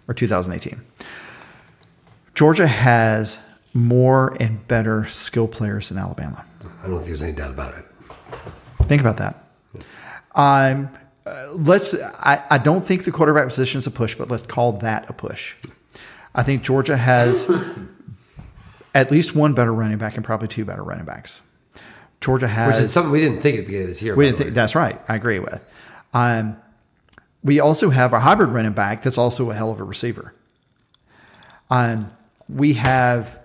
or 2018. Georgia has more and better skill players than Alabama. I don't think there's any doubt about it. Think about that. Um, uh, let's. I, I don't think the quarterback position is a push, but let's call that a push. I think Georgia has at least one better running back and probably two better running backs. Georgia has Which is something we didn't think at the beginning of this year. we didn't think that's right. I agree with. Um, we also have a hybrid running back that's also a hell of a receiver. Um, we have.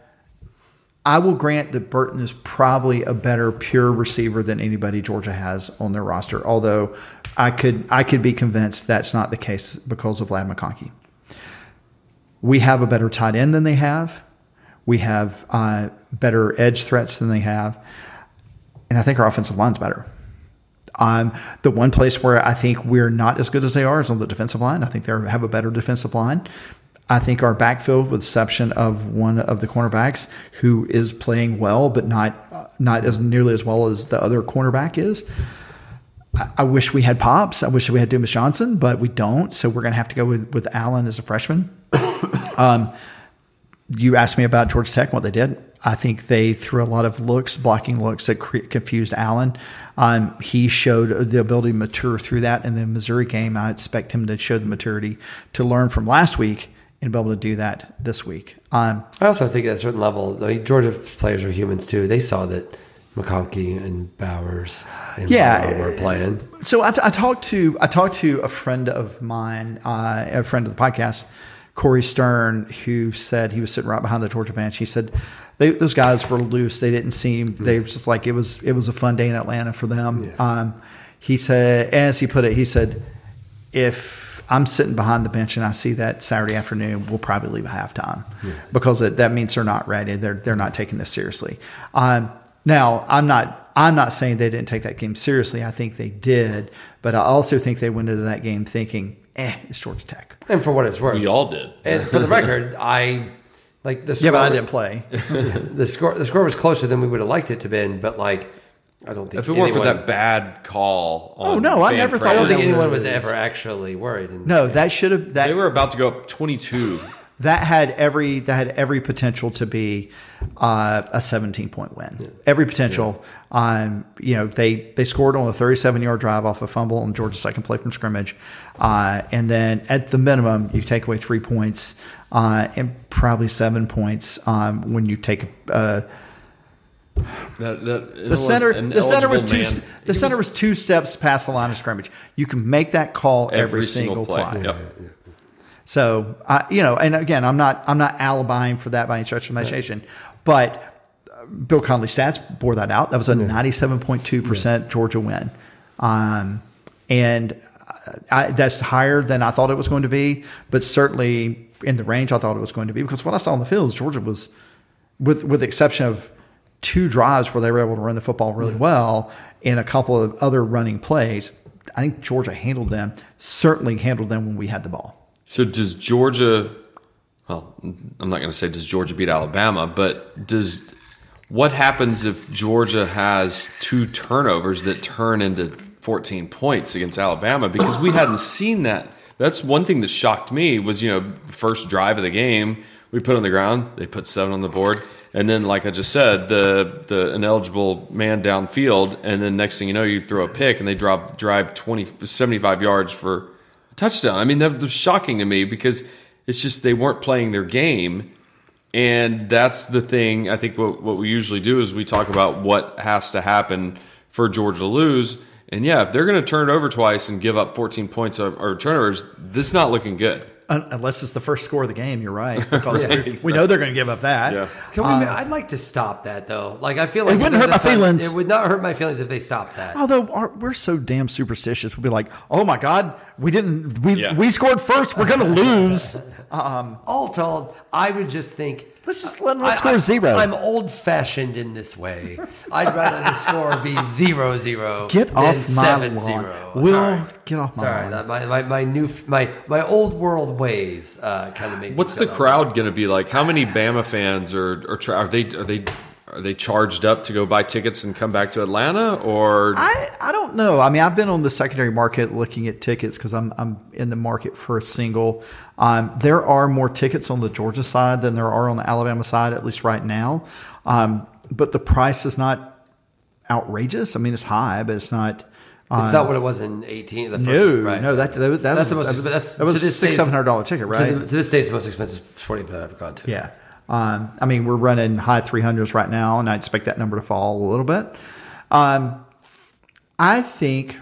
I will grant that Burton is probably a better pure receiver than anybody Georgia has on their roster. Although I could I could be convinced that's not the case because of Ladd McConkey. We have a better tight end than they have. We have uh, better edge threats than they have, and I think our offensive line's better. Um, the one place where I think we're not as good as they are is on the defensive line. I think they have a better defensive line. I think our backfield, with the exception of one of the cornerbacks who is playing well, but not uh, not as nearly as well as the other cornerback is. I, I wish we had Pops. I wish we had Dumas Johnson, but we don't. So we're going to have to go with, with Allen as a freshman. um, you asked me about Georgia Tech, and what they did. I think they threw a lot of looks, blocking looks that cre- confused Allen. Um, he showed the ability to mature through that. In the Missouri game, I expect him to show the maturity to learn from last week and be able to do that this week. Um, I also think at a certain level, I mean, Georgia's players are humans too. They saw that McConkey and Bowers and Yeah. Were playing. So I, I talked to I talked to a friend of mine, uh, a friend of the podcast, Corey Stern, who said he was sitting right behind the Georgia bench. He said they, those guys were loose. They didn't seem they were just like it was it was a fun day in Atlanta for them. Um, he said, as he put it, he said, if I'm sitting behind the bench and I see that Saturday afternoon, we'll probably leave at halftime because it, that means they're not ready. They're they're not taking this seriously. Um, now, I'm not I'm not saying they didn't take that game seriously. I think they did, but I also think they went into that game thinking, "Eh, it's Georgia Tech." And for what it's worth, We all did. And for the record, I like the Yeah, score, but I didn't play. the score. The score was closer than we would have liked it to been, but like I don't think If it weren't for that bad call, on Oh, no, I Van never thought I don't think anyone was- was ever actually worried. In No, game. that should have that they were about to go up twenty-two. that had every that had every potential to be uh, a 17 point win. Every potential. Um, you know, they they scored on a 37 yard drive off a fumble on Georgia's second play from scrimmage, uh, and then at the minimum you take away three points uh, and probably seven points um, when you take uh, That, that, the center. The center was two. The center was two steps past the line of scrimmage. You can make that call every, every single, single play. play. Yep. So, I, you know, and again, I'm not I'm not alibying for that by any stretch of imagination, but uh, Bill Connelly stats bore that out. That was a 97.2 percent Georgia win, um, and I, that's higher than I thought it was going to be, but certainly in the range I thought it was going to be because what I saw on the field is Georgia was, with with the exception of two drives where they were able to run the football really well and a couple of other running plays. I think Georgia handled them. Certainly handled them when we had the ball. So does Georgia? Well, I'm not going to say does Georgia beat Alabama, but does what happens if Georgia has two turnovers that turn into 14 points against Alabama? Because we hadn't seen that. That's one thing that shocked me was you know first drive of the game we put on the ground they put seven on the board and then like I just said the the ineligible man downfield and then next thing you know you throw a pick and they drop drive 20 75 yards for touchdown. I mean that was shocking to me because it's just they weren't playing their game and that's the thing. I think what, what we usually do is we talk about what has to happen for Georgia to lose. And yeah, if they're going to turn it over twice and give up 14 points or, or turnovers, this is not looking good. Unless it's the first score of the game, you're right. Because we, we know they're going to give up that. Yeah. Can we? Uh, I'd like to stop that though. Like I feel like it wouldn't hurt my time- feelings. It would not hurt my feelings if they stopped that. Although our, we're so damn superstitious, we'll be like, "Oh my God, we didn't. We Yeah. we scored first. We're going to lose." All told, I would just think. Let's just let them I- score I- zero. I'm old fashioned in this way. I'd rather the score be zero zero. Get than off my seven lawn. zero. Will, Sorry. get off my Sorry, lawn. that- my, my, my new my my old world ways uh, kind of make. me What's the crowd going to be like? How many Bama fans are are, tra- are they are they are they charged up to go buy tickets and come back to Atlanta or I, I don't know. I mean, I've been on the secondary market looking at tickets because I'm I'm in the market for a single. Um, there are more tickets on the Georgia side than there are on the Alabama side, at least right now. Um, but the price is not outrageous. I mean, it's high, but it's not. It's uh, not what it was in eighteen. The first, no, right. no, that that, was- that was the most. that was, that's, that was six seven hundred dollar ticket, right? To, the- to this day, it's the most expensive sporting event I've ever gone to. Yeah. Um, I mean, we're running high 300s right now, and I expect that number to fall a little bit. Um, I think,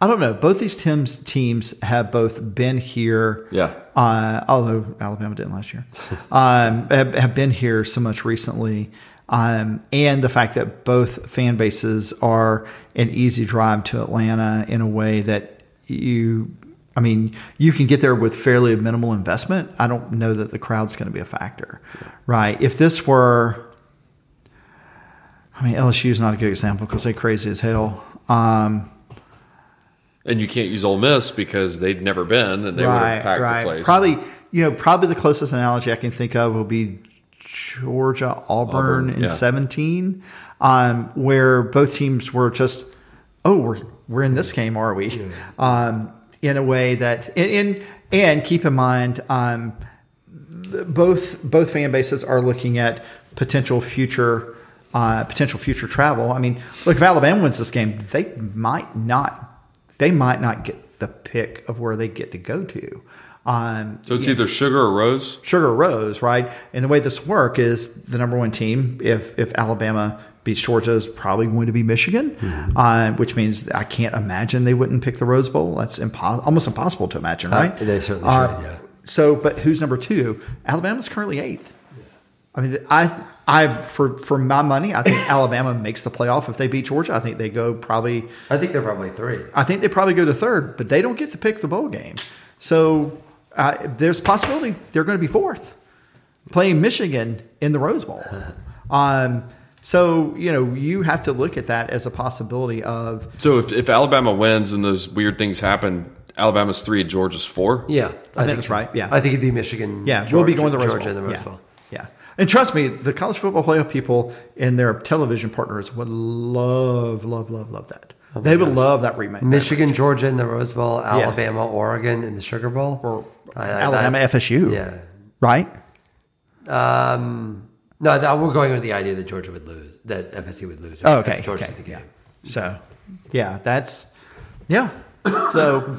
I don't know, both these teams, teams have both been here. Yeah. Uh, although Alabama didn't last year, um, have, have been here so much recently. Um, and the fact that both fan bases are an easy drive to Atlanta in a way that you, I mean, you can get there with fairly minimal investment. I don't know that the crowd's going to be a factor, right? If this were, I mean, LSU is not a good example because they're crazy as hell. Um, and you can't use Ole Miss because they'd never been and they would have packed the place. Probably, you know, probably the closest analogy I can think of will be Georgia Auburn, Auburn, in yeah. 17, um, where both teams were just, oh, we're we're in this game, are we? Um, in a way that, and and, and keep in mind, um, both both fan bases are looking at potential future uh, potential future travel. I mean, look, if Alabama wins this game, they might not they might not get the pick of where they get to go to. Um, so it's either sugar or rose. Sugar or Rose, right? And the way this work is the number one team. If if Alabama beats Georgia, is probably going to be Michigan, uh, which means I can't imagine they wouldn't pick the Rose Bowl. That's impo- almost impossible to imagine, right? they certainly Uh, should, yeah. So, but who's number two? Alabama's currently eighth. I mean, I, I for for my money, I think Alabama makes the playoff if they beat Georgia. I think they go probably. I think they're probably three. I think they probably go to third, but they don't get to pick the bowl game. So uh, there's possibility they're going to be fourth, playing Michigan in the Rose Bowl. Um, so you know you have to look at that as a possibility of So if, if Alabama wins and those weird things happen, Alabama's three Georgia's four. Yeah, I think that's right, yeah. I think it'd be Michigan. yeah, Georgia, we'll be going to the Rose Georgia Bowl. in the Rose yeah. Bowl. Yeah. And trust me, the college football playoff people and their television partners would love, love, love, love that. they would love that remake. Michigan, Georgia in the Rose Bowl, Alabama, Oregon in the Sugar Bowl, or I- I- Alabama that- FSU. Yeah. Right? Um, no, that, we're going with the idea that Georgia would lose, that FSU would lose. Oh, okay. If Georgia's okay. in the game. So, yeah, that's yeah. So,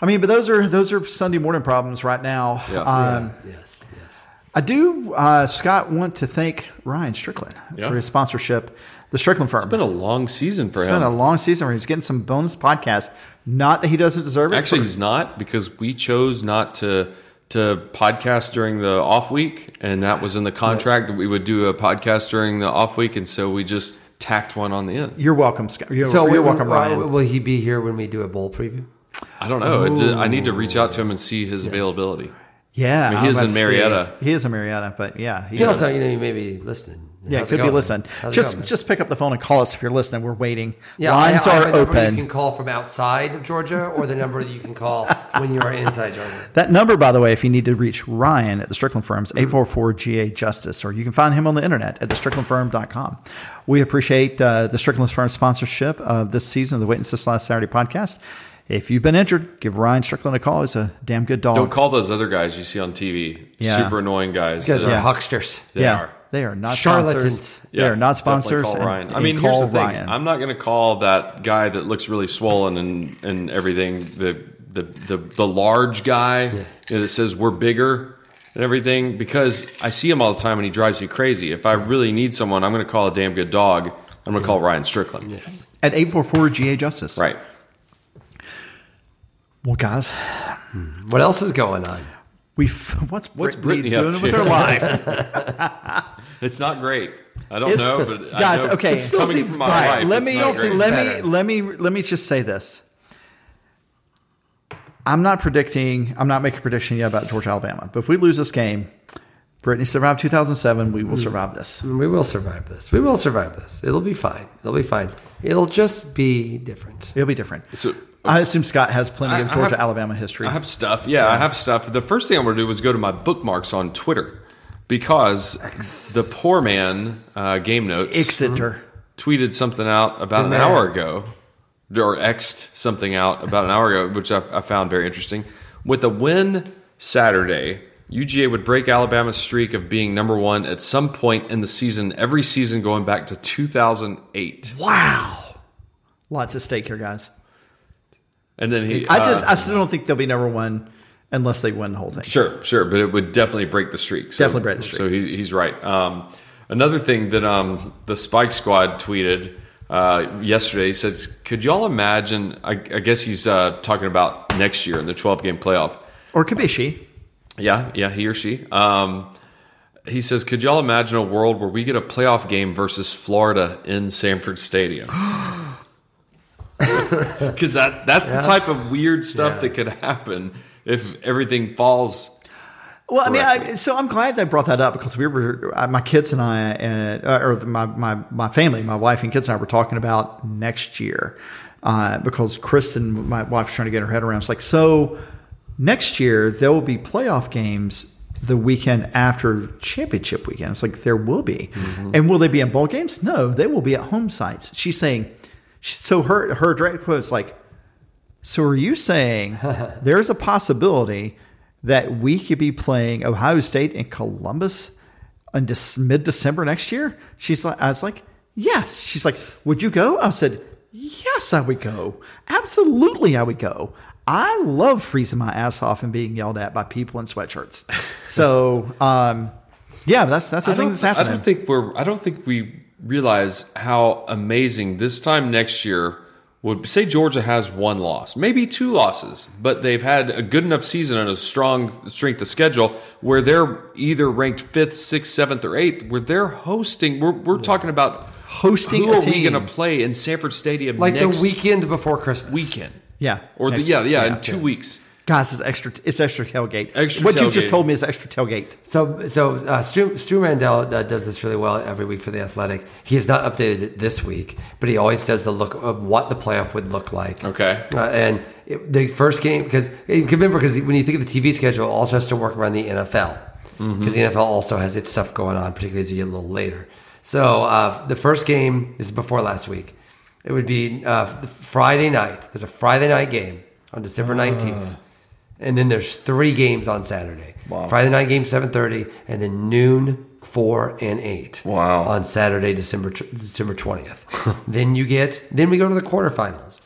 I mean, but those are those are Sunday morning problems right now. Yeah. Um, Yes, yes. I do, uh, Scott, want to thank Ryan Strickland Yeah. for his sponsorship. The Strickland firm. It's been a long season for It's him. It's been a long season where he's getting some bonus podcasts. Not that he doesn't deserve it. Actually, for- he's not because we chose not to to podcast during the off week, and that was in the contract that we would do a podcast during the off week, and so we just tacked one on the end. you're welcome, Scott. You're, So you're we- welcome, Ryan. Will he be here when we do a bowl preview? I don't know. It, I need to reach out to him and see his availability. yeah, I mean, I'm he is in to say- Marietta. He is in Marietta, but yeah, he He also, you know, you may be listening. Yeah, How's could it be going? listening. How's it Just going? just pick up the phone and call us if you're listening. We're waiting. Yeah, Lines I, I have are a number open. You can call from outside of Georgia, or the number that you can call when you are inside Georgia. That number, by the way, if you need to reach Ryan at the Strickland Firms, 844-GA Justice, or you can find him on the internet at thestricklandfirm.com. We appreciate uh, the Strickland Firm sponsorship of this season of the Wait and Assist Last Saturday podcast. If you've been injured, give Ryan Strickland a call. He's a damn good dog. Don't call those other guys you see on TV. Yeah. Super annoying guys. You guys are Yeah. hucksters. They yeah, are. They are not Charlatans. sponsors. they are not sponsors. Call and- Ryan. I and mean, here's call the thing. Ryan. I'm not going to call that guy that looks really swollen and and everything the the the, the large guy you know, that says we're bigger and everything because I see him all the time and he drives me crazy. If I really need someone, I'm going to call a damn good dog I'm going to call Ryan Strickland. At 844 GA Justice. Right. Well, guys, hmm, What else is going on? we've what's What's Brittany, Brittany up doing to? with her life? It's not great. I don't It's- know, but I guys, know okay. It still seems from my bright. wife, let me let better. me let me let me just say this. I'm not predicting. I'm not making a prediction yet about Georgia Alabama. But if we lose this game, Brittany survived 2007. We will mm. survive this. We will survive this. We will survive this. It'll be fine. It'll be fine. It'll just be different. It'll be different. So- I assume Scott has plenty I- of Georgia have- Alabama history. I have stuff. Yeah, I have stuff. The first thing I'm going to do is go to my bookmarks on Twitter because the poor man uh, game notes Exeter. tweeted something out about an hour ago, or xed something out about an hour ago, which I, I found very interesting. With a win Saturday, UGA would break Alabama's streak of being number one at some point in the season, every season going back to 2008. Wow. Lots at stake here, guys. And then he, I uh, just I still don't think they'll be number one unless they win the whole thing. Sure, sure, but it would definitely break the streak. So, Definitely break the streak. So he, he's right. Um, another thing that um, the Spike Squad tweeted uh, yesterday he says, "Could y'all imagine?" I, I guess he's uh, talking about next year in the 12 game playoff. Or it could be she. Yeah, yeah, he or she. Um, he says, "Could y'all imagine a world where we get a playoff game versus Florida in Sanford Stadium?" Because that that's the type of weird stuff Yeah. that could happen if everything falls Well, I mean, I, so I'm glad they brought that up because we were, uh, my kids and I, uh, or my, my, my family, my wife and kids and I were talking about next year uh, because Kristen, my wife's trying to get her head around. It's like, so next year there will be playoff games the weekend after championship weekend. It's like, there will be. And will they be in bowl games? No, they will be at home sites. She's saying, so her, her direct quote is like, so are you saying there's a possibility that we could be playing Ohio State in Columbus in mid December next year? She's like, I was like, yes. She's like, would you go? I said, yes, I would go. Absolutely, I would go. I love freezing my ass off and being yelled at by people in sweatshirts. So, um, yeah, that's that's the I thing that's happening. I don't think we're. I don't think we realize how amazing this time next year would. Say Georgia has one loss, maybe two losses, but they've had a good enough season and a strong strength of schedule where they're either ranked fifth, sixth, seventh, or eighth. Where they're hosting. We're we're talking about Hosting Who are we going to play in Sanford Stadium Like next the weekend before Christmas. weekend? yeah, Or the, next- yeah, yeah, in two weeks. Guys, it's extra. It's extra tailgate. Extra what you just told me is extra tailgate. So, so uh, Stu, Stu Mandel uh, does this really well every week for the Athletic. He has not updated it this week, but he always does the look of what the playoff would look like. Okay. Uh, and it, the first game, because you can remember, because when you think of the TV schedule, it also has to work around the NFL, because the NFL also has its stuff going on, particularly as you get a little later. So uh, the first game this is before last week. It would be uh, Friday night. There's a Friday night game on December nineteenth. And then there's three games on Saturday. Friday night game seven thirty, and then noon, four, and eight. Wow. On Saturday, December December twentieth. then you get then we go to the quarterfinals.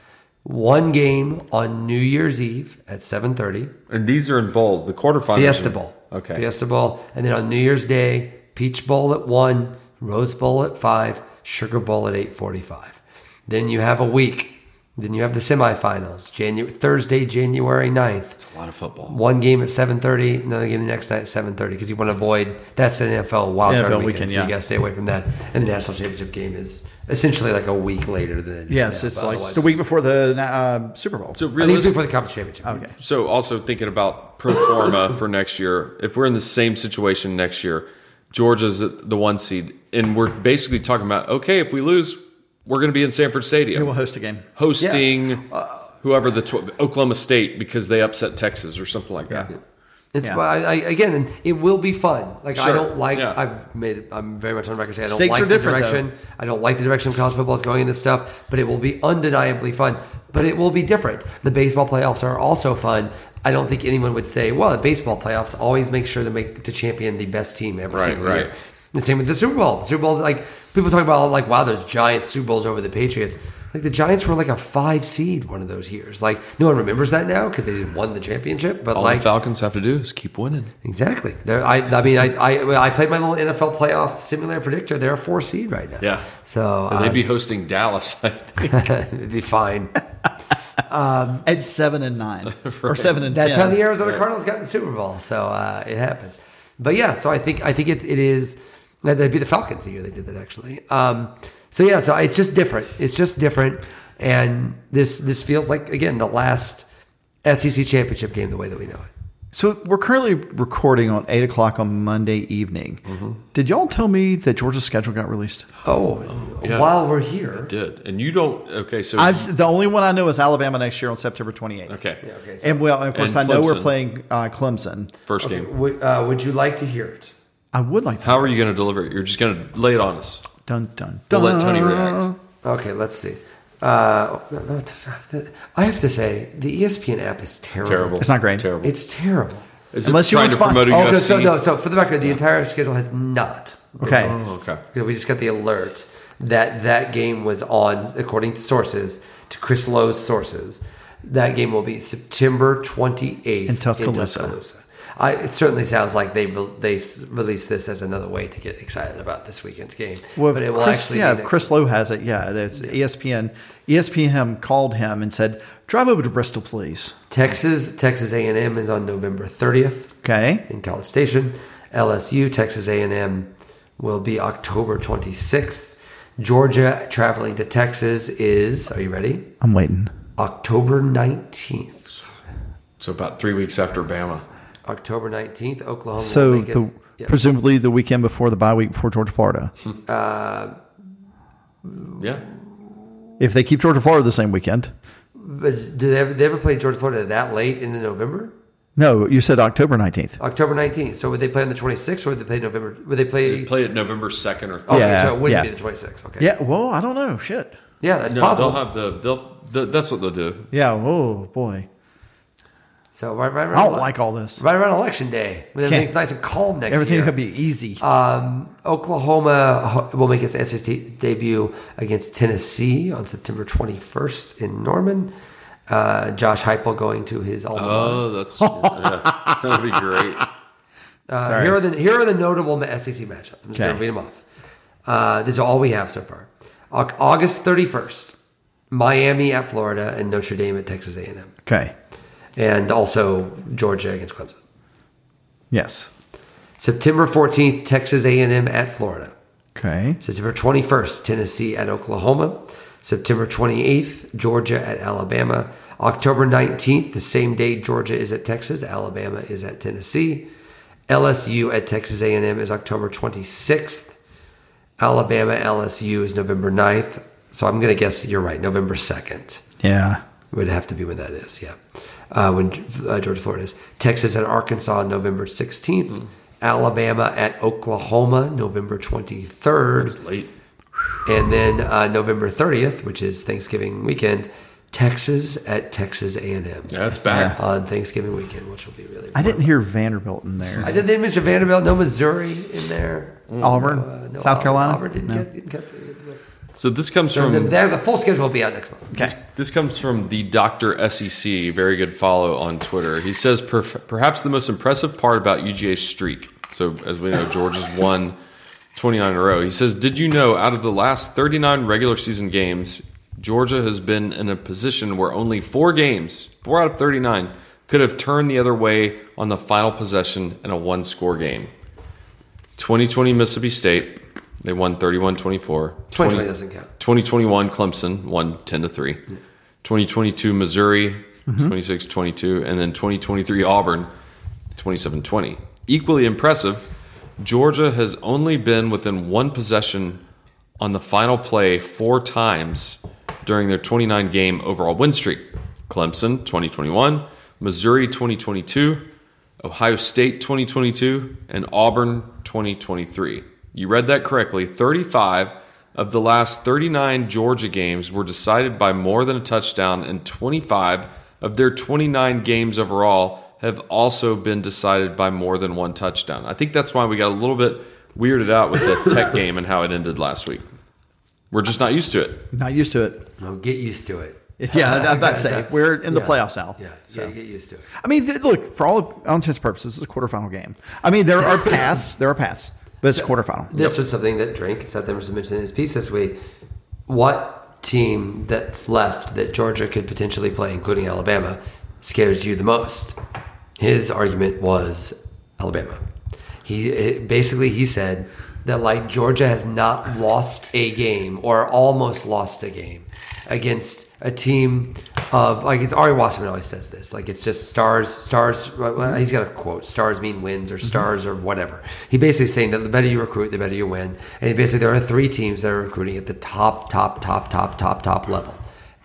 One game on New Year's Eve at seven thirty. And these are in bowls. The quarterfinals. Fiesta are- Bowl. Okay. Fiesta Bowl, and then on New Year's Day, Peach Bowl at one, Rose Bowl at five, Sugar Bowl at eight forty-five. Then you have a week. Then you have the semifinals. January Thursday, January 9th. It's A lot of football. One game at seven thirty, another game the next night at seven thirty because you want to avoid that's an NFL wild card NFL weekend, weekend, so yeah. you got to stay away from that. And the national championship game is essentially like a week later than it is Yes, now, it's like otherwise- the week before the uh, Super Bowl. So really, think it's realistic, before the conference championship. okay. So also thinking about pro forma for next year, if we're in the same situation next year, Georgia's the one seed, and we're basically talking about okay, if we lose, we're going to be in Sanford Stadium. We will host a game. hosting uh, whoever the tw- Oklahoma State because they upset Texas or something like that. It's Yeah. why I, again, and it will be fun. Like I don't like. Yeah. I've made. it- I'm very much on record saying I don't Stakes like are the different, direction. I don't like the direction of college football is going in this stuff. But it will be undeniably fun. But it will be different. The baseball playoffs are also fun. I don't think anyone would say, "Well, the baseball playoffs always make sure to make to champion the best team every Right, single right. year." The same with the Super Bowl. Super Bowl, like people talk about, like, wow, those giant Super Bowls over the Patriots. Like the Giants were like a five seed one of those years. Like no one remembers that now because they didn't won the championship. But All like the Falcons have to do is keep winning. exactly, They're, I I mean I, I I played my little NFL playoff simulator predictor. They're a four seed right now. Yeah. So And they'd be hosting Dallas. I think. it'd be fine. At seven and nine or seven and That's ten. how the Arizona Cardinals got in the Super Bowl. So uh, it happens. But yeah, so I think I think it, it is. That'd be the Falcons the year they did that actually. Um, so yeah, so it's just different. It's just different, and this this feels like again the last SEC championship game the way that we know it. So we're currently recording on eight o'clock on Monday evening. Mm-hmm. Did y'all tell me that Georgia's schedule got released? Oh, yeah. while we're here, Did and you don't? Okay, so I've the only one I know is Alabama next year on September twenty eighth. okay, okay, so And well, of course, I know we're playing uh, Clemson. first okay, game. would, uh, would you like to hear it? I would like to. How are you going to deliver it? You're just going to lay it on us. Dun dun dun. We'll let Tony react. Okay, let's see. Uh, I have to say the ESPN app is terrible. Terrible. It's not great. Terrible. It's terrible. Is Unless it you trying want to spot- promote a Oh, UFC? so no. So for the record, the entire schedule has not. Okay. Oh, okay. We just got the alert that that game was on, according to sources, to Chris Low's sources. That game will be September 28th In Tuscaloosa. I, it certainly sounds like they re- they s- released this as another way to get excited about this weekend's game. Well, but it will Chris, actually yeah, next Chris Low has it. Yeah, there's E ESPN. ESPN called him and said, "Drive over to Bristol, please." Texas Texas A&M is on November 30th Okay. in College Station. LSU Texas A&M will be October 26th. Georgia traveling to Texas is are you ready? I'm waiting. October 19th. So about three weeks after Bama. October 19th, Oklahoma So will make its, the yeah. presumably the weekend before the bye week before Georgia Florida. Uh, yeah. If they keep Georgia Florida the same weekend. But did they ever, they ever play Georgia Florida that late in the November? No, you said October 19th. October 19th. So would they play on the 26th or would they play November? Would they play? They play it November 2nd or 3rd. okay, Yeah, so it wouldn't yeah. be the 26th. Okay. Yeah, well, I don't know. Shit. Yeah, that's No, possible. they'll have the they'll th- that's what they'll do. Yeah, oh boy. So right, right, right. I don't like all this. Right around election day, when Can't- everything's nice and calm next Everything year. Everything could be easy. Um, Oklahoma will make its SEC debut against Tennessee on September 21st in Norman. Uh, Josh Heupel going to his alma mater. Oh, that's yeah, that'll be great. Uh, Sorry. here are the here are the notable SEC matchups. I'm just going Okay. to read them off. Uh, these are all we have so far. August 31st, Miami at Florida and Notre Dame at Texas A&M, okay. And also Georgia against Clemson. Yes. September 14th, Texas A&M at Florida. Okay. September 21st, Tennessee at Oklahoma. September 28th, Georgia at Alabama. October 19th, the same day Georgia is at Texas, Alabama is at Tennessee. LSU at Texas A&M is October 26th. Alabama LSU is November 9th. So I'm going to guess you're right, November 2nd. Yeah. Would have to be when that is, yeah. Uh, when uh, Georgia Florida is. Texas at Arkansas, November 16th. Alabama at Oklahoma, November 23rd. It's late. And then uh, November 30th, which is Thanksgiving weekend, Texas at Texas A&M Yeah, it's back. on Thanksgiving weekend, which will be really. I didn't hear Vanderbilt in there. I did. They mention Vanderbilt, no Missouri in there. Auburn, Uh, no, South Auburn- Carolina. Auburn didn't No. get. Didn't get the, So this comes from the, the full schedule will be out next month. Okay. This comes from the Doctor SEC. Very good follow on Twitter. He says "Per- perhaps the most impressive part about UGA's streak. So as we know, Georgia's won 29 in a row. He says, "Did you know out of the last 39 regular season games, Georgia has been in a position where only four games, four out of 39, could have turned the other way on the final possession in a one-score game. 2020 Mississippi State, they won 31-24. 2020 doesn't count. 2021 Clemson won 10 to 3. 2022 Missouri mm-hmm. 26 22 and then 2023 Auburn 27 20. Equally impressive, Georgia has only been within one possession on the final play four times during their 29 game overall win streak. Clemson 2021, Missouri 2022, Ohio State 2022, and Auburn 2023. You read that correctly. 35 of the last 39 Georgia games were decided by more than a touchdown, and 25 of their 29 games overall have also been decided by more than one touchdown. I think that's why we got a little bit weirded out with the Tech game and how it ended last week. We're just not used to it. Not used to it. No, get used to it. Yeah, I'm about to say we're in the Yeah. playoffs now. Yeah, so. yeah, get used to it. I mean, look for all all intents and purposes, it's a quarterfinal game. I mean, there are paths. There are paths, but it's a quarterfinal. This was something that Drink Seth Emerson mentioned in his piece this week. What team that's left that Georgia could potentially play, including Alabama, scares you the most? His argument was Alabama. He basically he said that like Georgia has not lost a game or almost lost a game against a team of like it's Ari Wasserman always says this like it's just stars stars well, he's got a quote stars mean wins or mm-hmm. stars or whatever. He basically saying that the better you recruit the better you win and basically there are three teams that are recruiting at the top top top top top top level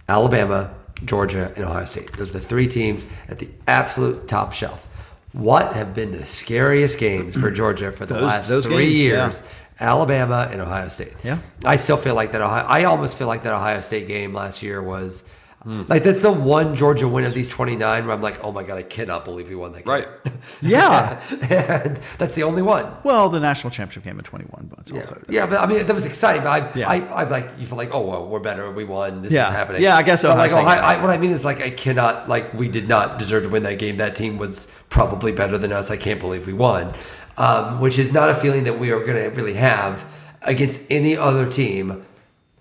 Alabama Georgia and Ohio State. Those are the three teams at the absolute top shelf. What have been the scariest games for Georgia for the Those- last those three games, yeah. Years Alabama and Ohio State Yeah. I still feel like that. Ohio, I almost feel like that Ohio State game last year was like that's the one Georgia win of these twenty nine where I'm like, oh my god, I cannot believe we won that game. Right. Yeah. and that's the only one. Well, the national championship game in 21, but it's Yeah, also yeah, but I mean that was exciting. But I, Yeah. I, I'm like, you feel like, oh well, we're better. We won. This Yeah. is happening. Yeah, I guess But Ohio like Ohio, I, what I mean is like, I cannot like we did not deserve to win that game. That team was probably better than us. I can't believe we won, um, which is not a feeling that we are going to really have against any other team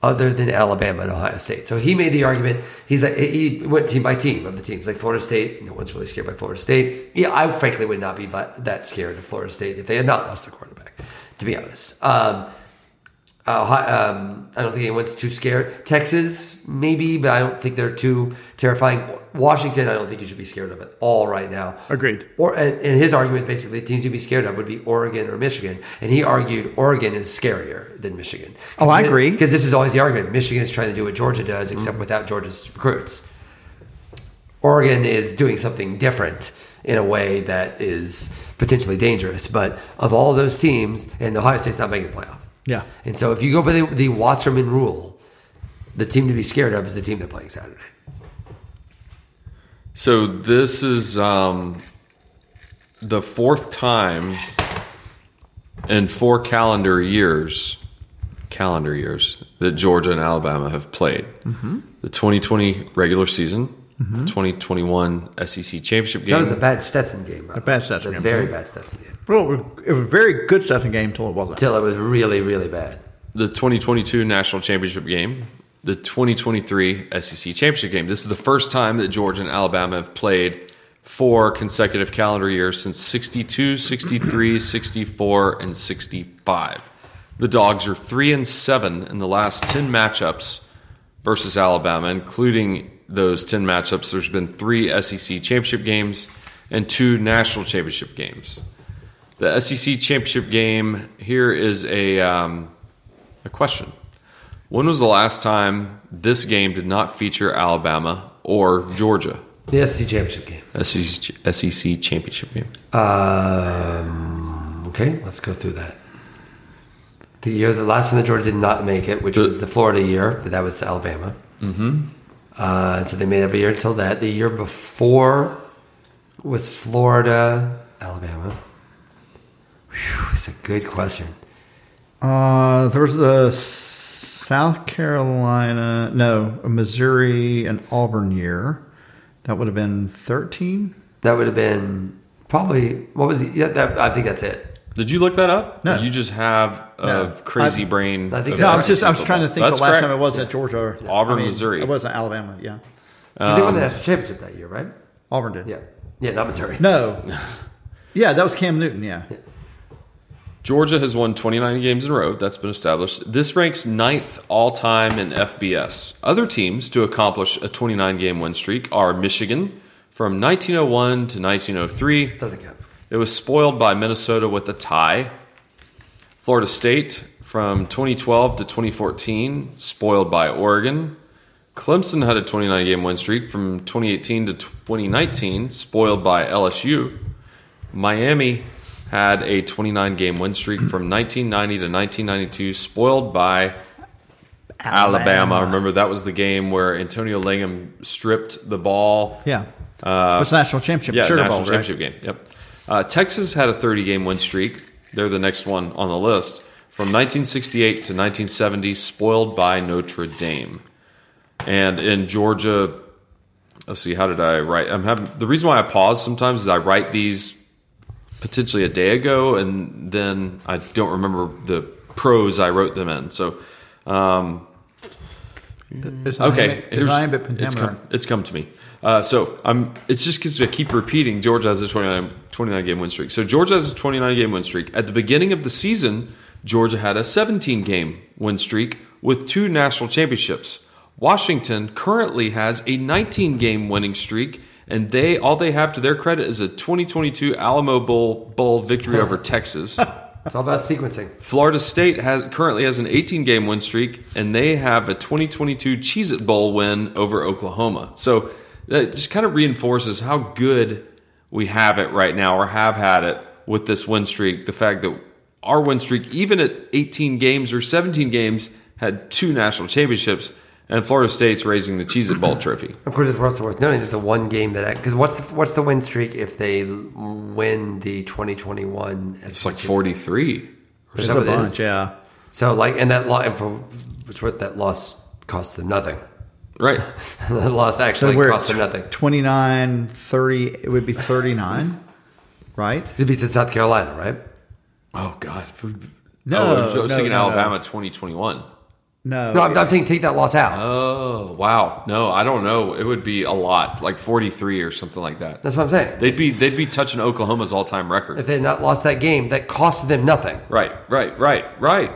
other than Alabama and Ohio State. So he made the argument. He's like he went team by team of the teams. Like Florida State, no one's really scared by Florida State. Yeah, I frankly would not be that scared of Florida State if they had not lost their quarterback. To be honest, um, uh, um, I don't think anyone's too scared. Texas, maybe, but I don't think they're too terrifying. Washington, I don't think you should be scared of at all right now. Agreed. Or and, and his argument is basically the teams you'd be scared of would be Oregon or Michigan, and he argued Oregon is scarier than Michigan. Oh, I agree. Because this is always the argument: Michigan is trying to do what Georgia does, except without Georgia's recruits. Oregon is doing something different in a way that is potentially dangerous. But of all those teams, and Ohio State's not making the playoff. Yeah. And so if you go by the, the Wasserman rule, the team to be scared of is the team they're playing Saturday. So this is um, the fourth time in four calendar years, calendar years that Georgia and Alabama have played. Mm-hmm. The 2020 regular season, Mm-hmm. the 2021 SEC championship game. That was a bad Stetson game. A bad Stetson a game. Very bad Stetson game. Well, it was a very good Stetson game until it wasn't. Until it was really, really bad. the 2022 national championship game, the 2023 SEC championship game. This is the first time that Georgia and Alabama have played four consecutive calendar years since 62, 63, 64, and 65. The Dogs are 3 and 7 in the last 10 matchups versus Alabama, including those 10 matchups. There's been three SEC championship games and two national championship games. The SEC championship game here is a um, a question. When was the last time this game did not feature Alabama or Georgia? The SEC championship game. SEC, SEC championship game. Um, okay, let's go through that. The year, the last time that Georgia did not make it, which The- was the Florida year, but that was Alabama. Mm-hmm. Uh, so they made every year until that. The year before was Florida, Alabama. Whew, it's a good question. Uh, there was a South Carolina, no, a Missouri and Auburn year. That would have been 13. That would have been probably what was it? Yeah, that, I think that's it. Did you look that up? No. Or you just have a No. crazy I- brain. I think No, I was just I was trying to think That's the last correct. time it was at Georgia. or- Auburn, I mean, Missouri. It wasn't Alabama. Yeah, 'Cause they won the um, national championship that year, right? Auburn did. Yeah, yeah, not Missouri. No. Yeah, that was Cam Newton. Yeah. Georgia has won 29 games in a row. That's been established. This ranks ninth all time in FBS. Other teams to accomplish a 29 game win streak are Michigan from 1901 to 1903. Doesn't count. It was spoiled by Minnesota with a tie. Florida State from 2012 to 2014, spoiled by Oregon. Clemson had a 29 game win streak from 2018 to 2019, spoiled by LSU. Miami had a 29 game win streak from 1990 to 1992, spoiled by Alabama. I remember, that was the game where Antonio Langham stripped the ball Yeah. Uh, What's national championship? yeah, national Bowl, right? championship game. Yep. Uh, Texas had a 30 game win streak. They're the next one on the list from 1968 to 1970, spoiled by Notre Dame. And in Georgia, let's see, how did I write? I'm having the reason why I pause sometimes is I write these potentially a day ago, and then I don't remember the prose I wrote them in. So, um, okay, but it's come, it's come to me. Uh, so I'm. It's just because I keep repeating. Georgia has a 29, 29 game win streak. So Georgia has a 29 game win streak. At the beginning of the season, Georgia had a 17 game win streak with two national championships. Washington currently has a 19 game winning streak, and they all they have to their credit is a 2022 Alamo Bowl Bowl victory over Texas. It's all about sequencing. Florida State has currently has an 18 game win streak, and they have a 2022 Cheez It Bowl win over Oklahoma. So that just kind of reinforces how good we have it right now, or have had it with this win streak. The fact that our win streak, even at 18 games or 17 games, had two national championships, and Florida State's raising the Cheez It Bowl trophy. Of course, it's also worth noting that the one game that because what's the, what's the win streak if they win the 2021? It's like 43. There's a bunch, yeah. So like, and that loss, and for what's worth, that loss cost them nothing. Right. that loss actually So cost them nothing. 29, 30, it would be 39, right? It beats in South Carolina, right? Oh, God. No, oh, I was no, thinking no, no. Alabama 2021. No. No, I'm, I'm saying take that loss out. Oh wow! No, I don't know. It would be a lot, like forty three or something like that. That's what I'm saying. They'd be they'd be touching Oklahoma's all time record. if they had not lost that game, that cost them nothing. Right, right, right, right.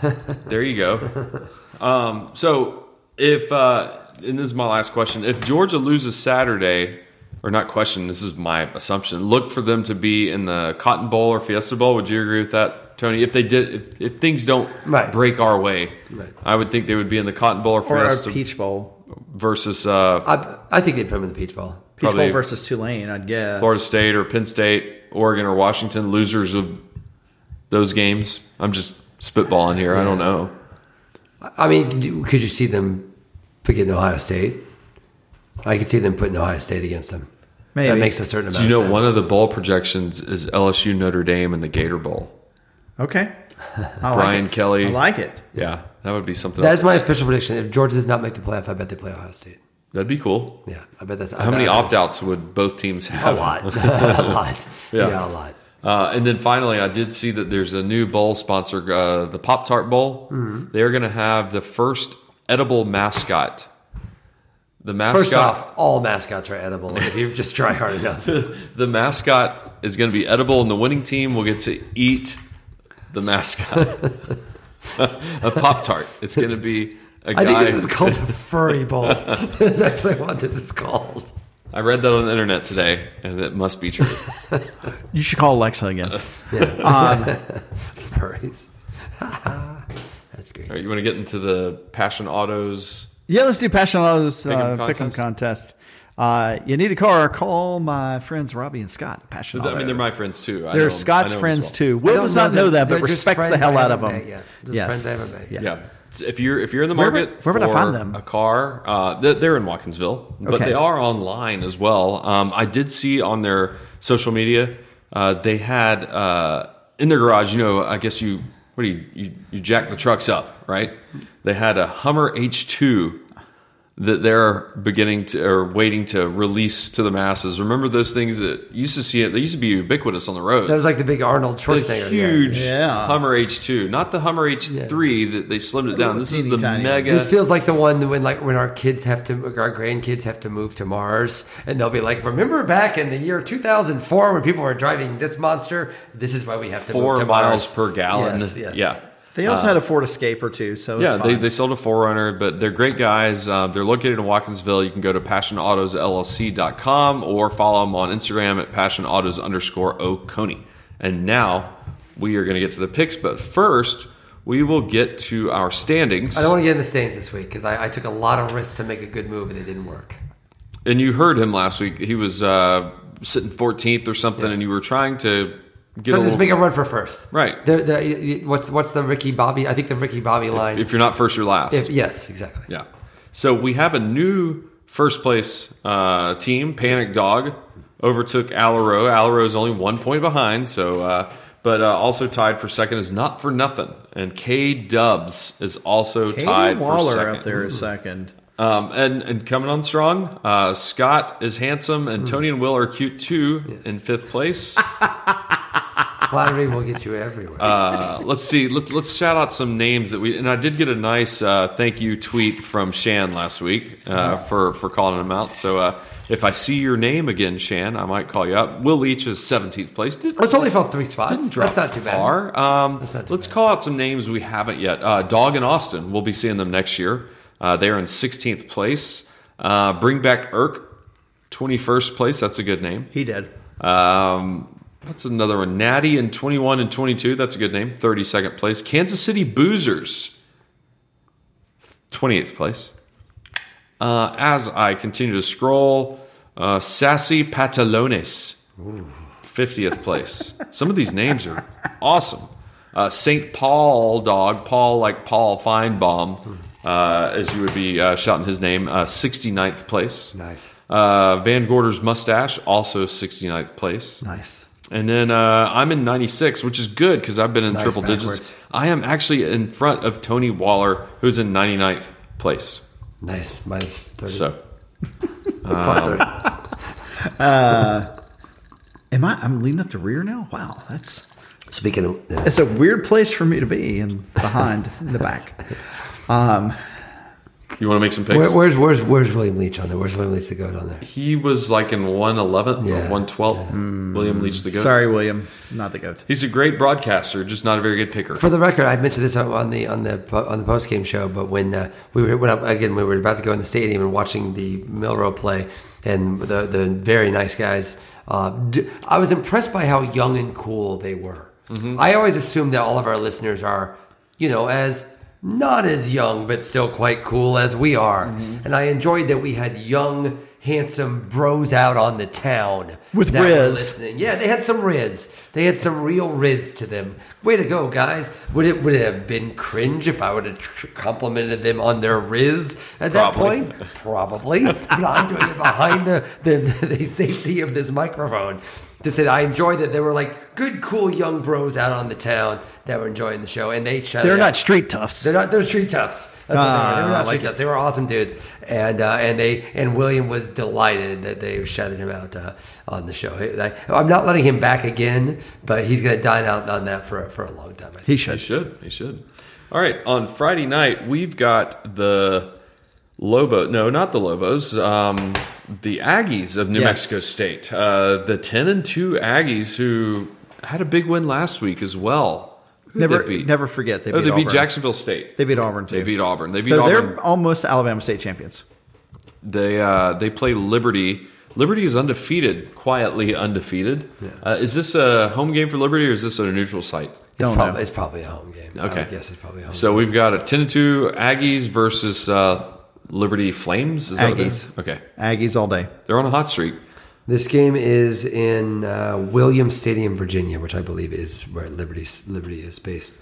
there you go. Um, so if uh, and this is my last question, if Georgia loses Saturday, or not question, this is my assumption. Look for them to be in the Cotton Bowl or Fiesta Bowl. Would you agree with that, Tony? If they did, if, if things don't Right. break our way, Right. I would think they would be in the Cotton Bowl or or Fiesta Peach Bowl. versus uh, I, I think they'd put them in the Peach Bowl. Peach Bowl versus Tulane, I'd guess. Florida State or Penn State, Oregon or Washington, losers of those games. I'm just spitballing here. I don't know. I mean, could you see them picking Ohio State? I could see them putting Ohio State against them. Maybe. That makes a certain amount. Do amount you of know sense. one of the bowl projections is LSU Notre Dame in the Gator Bowl? Okay. I Brian it. Kelly. I like it. Yeah, that would be something. That's my official prediction. If Georgia does not make the playoff, I bet they play Ohio State. That'd be cool. Yeah, I bet that's How many opt outs would both teams have? A lot, a lot. Yeah. Yeah. a lot. Uh, and then finally, I did see that there's a new bowl sponsor, uh, the Pop Tart Bowl. Mm-hmm. They're going to have the first edible mascot. The mascot. First off, all mascots are edible if you just try hard enough. the mascot is going to be edible, and the winning team will get to eat the mascot. a Pop Tart. It's going to be a I think guy. this is called the furry bowl. That's actually what this is called. I read that on the internet today, and it must be true. You should call Alexa again. Um, Furries. That's great. All right, you want to get into the Passion Autos? Yeah, let's do Passion Autos Pick'em uh, Pick'em contest? contest. Uh, you need a car? Call my friends Robbie and Scott. Passion I mean, they're my friends too. I know They're 'em- Scott's I know 'em friends well. too. Will don't does know not know that, but They're respect the hell I out of them. met yet. Just friends I haven't met. Yeah. So If you're if you're in the market where would I for find them? a car, uh, they're, they're in Watkinsville, but Okay. they are online as well. Um, I did see on their social media uh, they had uh, in their garage. You know, I guess you what do you, you you jack the trucks up, right? They had a Hummer H2 that they're beginning to or waiting to release to the masses. Remember those things that used to see it? They used to be ubiquitous on the road. That was like the big Arnold Schwarzenegger. yeah. huge Yeah. Hummer H2, not the Hummer H3 that they slimmed it down. This is the tiny. mega. This feels like the one when like when our kids have to our grandkids have to move to Mars and they'll be like, remember back in the year 2004 when people were driving this monster? This is why we have to four move to miles Mars. per gallon. Yes, yes. Yeah. They also had a Ford Escape or two, so Yeah, they, they sold a 4Runner, but they're great guys. Uh, they're located in Watkinsville. You can go to passionautosllc.com or follow them on Instagram at passionautos underscore Oconee. And now we are going to get to the picks, but first we will get to our standings. I don't want to get in the stains this week because I, I took a lot of risks to make a good move and it didn't work. and you heard him last week. He was uh, sitting 14th or something, and you were trying to get So a just little, make a run for first. Right. The, the, what's what's the Ricky Bobby? I think the Ricky Bobby line. if you're not first, you're last. If- yes, exactly. Yeah. So we have a new first place uh, team. Panic Dog overtook Alaro. Alaro is only one point behind. So uh, But uh, also tied for second is Not for Nothing, and K Dubs is also Katie tied Waller for second. up there is second. Um, and and coming on strong, uh, Scott is handsome, and Tony and Will are cute too in fifth place. Flattery will get you everywhere. Uh, let's see. Let's let's shout out some names that we and I did get a nice uh, thank you tweet from Shan last week uh, for for calling him out. So uh, if I see your name again, Shan, I might call you up. Will Leach is seventeenth place. Did, it's only fell three spots. That's not too bad. Um, That's not too let's bad. call out some names we haven't yet. Uh, Dog and Austin. We'll be seeing them next year. Uh, they are in sixteenth place. Uh, bring back Irk, twenty first place. That's a good name. He did. Um, what's another one? Natty in 21 and 22. That's a good name. 32nd place. Kansas City Boozers, 28th place. Uh, as I continue to scroll, uh, Sassy Patalones, 50th place. Some of these names are awesome. Uh, St. Paul dog, Paul like Paul Finebaum, uh, as you would be uh, shouting his name, uh, 69th place. Nice. Uh, Van Gorder's mustache, also 69th place. Nice. And then uh, I'm in 96, which is good because I've been in Nice triple digits. I am actually in front of Tony Waller, who's in 99th place. Nice. Minus 30. So Plus 30. Am I? I'm leading up the rear now. Wow, that's Speaking of. yeah. it's a weird place for me to be and behind in the back. Um, you want to make some picks? Where, where's where's where's William Leach on there? Where's William Leach the goat on there? he was like in 111th Yeah, or 112th. William Leach the goat. sorry, William, not the goat. He's a great broadcaster, just not a very good picker. For the record, I mentioned this on the on the po- on the post game show, but when uh, we were when I, again we were about to go in the stadium and watching the Milroe play, and the the very nice guys, uh, d- I was impressed by how young and cool they were. I always assume that all of our listeners are, you know, as not as young but still quite cool as we are, mm-hmm. and I enjoyed that we had young. Handsome bros out on the town With Riz. Yeah, they had some Riz. They had some real Riz to them. Way to go, guys. Would it would it have been cringe if I would have tr- complimented them on their Riz at that Probably. point? Probably. but I'm doing it behind the, the, the safety of this microphone to say that I enjoyed that they were like good, cool young bros out on the town that were enjoying the show, and they shut They're it not up. street toughs. They're not. They're street toughs. That's what they were. They were Ah, not like street toughs. They were awesome dudes, and uh, and they and William was delighted that they shouted him out uh, on the show. I, I'm not letting him back again, but he's going to dine out on that for for a long time. I think. he He should. should. He should. All right. On Friday night, we've got the Lobo. No, not the Lobos. Um, the Aggies of New Yes. Mexico State. Uh, the ten and two Aggies who had a big win last week as well. Who did Never, they beat? never forget they Oh, beat they beat Jacksonville State. They beat Auburn too. They beat Auburn. They beat so Auburn. they're almost Alabama State champions. They uh, they play Liberty. Liberty is undefeated, quietly undefeated. Uh, is this a home game for Liberty or is this at a neutral site? It's, Don't probably, know. it's probably a home game. I Okay. would guess it's probably a home. So we've got a ten and two Aggies versus uh, Liberty Flames. Is that Aggies. Okay, Aggies all day. they're on a hot streak. This game is in uh, Williams Stadium, Virginia, which I believe is where Liberty Liberty is based.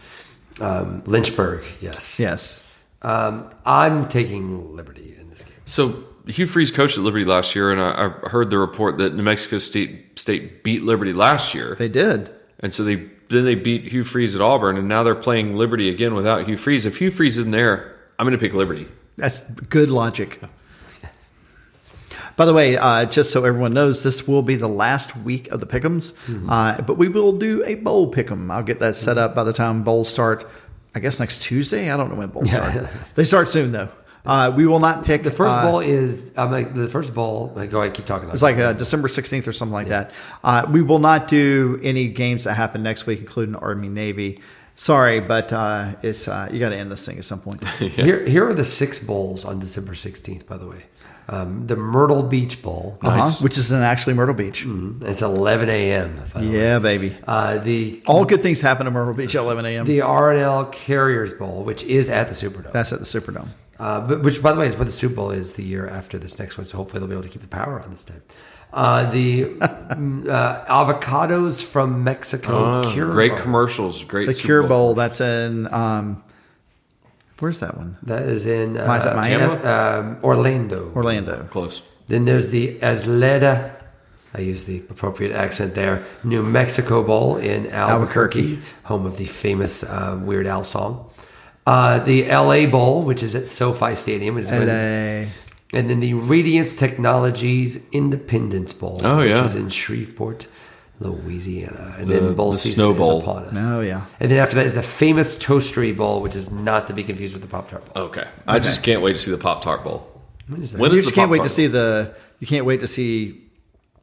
Um, Lynchburg, yes. Yes. Um, I'm taking Liberty in this game. So Hugh Freeze coached at Liberty last year, and I, I heard the report that New Mexico State State beat Liberty last year, They did. and so they then they beat Hugh Freeze at Auburn, and now they're playing Liberty again without Hugh Freeze. If Hugh Freeze isn't there, I'm going to pick Liberty. That's good logic. By the way, uh, just so everyone knows, this will be the last week of the pick'ems, uh, but we will do a bowl pick'em. I'll get that set up by the time bowls start. I guess next Tuesday. I don't know when bowls start. They start soon though. Uh, we will not pick The first uh, bowl is I'm like the first bowl. Like, go ahead, keep talking. It's like uh, December 16th or something like that. Uh, we will not do any games that happen next week, including Army Navy. Sorry, but uh, it's uh, you got to end this thing at some point. here. Here are the six bowls on December 16th. By the way, um, the Myrtle Beach Bowl. uh-huh, which is in actually Myrtle Beach. It's 11 a.m. by the way. Yeah, baby. Uh, the All good things happen in Myrtle Beach at 11 a.m. the RNL Carriers Bowl, which is at the Superdome. That's at the Superdome. Uh, but, which, by the way, is what the Super Bowl is the year after this next one. So hopefully they'll be able to keep the power on this time. Uh, the mm, uh, avocados from Mexico. Ah, Cure great Bowl. commercials, great The Super Cure Bowl. Bowl. That's in. Um, where's that one? That is in uh, Why is that Miami? um, Orlando. Orlando. Close. Then there's the Isleta I use the appropriate accent there. New Mexico Bowl in Albuquerque, Albuquerque. home of the famous uh, Weird Al song. Uh, the LA Bowl, which is at SoFi Stadium, which is when- LA. And then the Radiance Technologies Independence Bowl, Oh, which yeah. is in Shreveport, Louisiana. And The- then bowl the season Snow is Bowl. upon us. Oh, yeah. And then after that is the famous Toastery Bowl, which is not to be confused with the Pop Tart Bowl. Okay. I just can't wait to see the Pop Tart Bowl. When is that? When You is just the can't wait to Pop-Tart see the. You can't wait to see.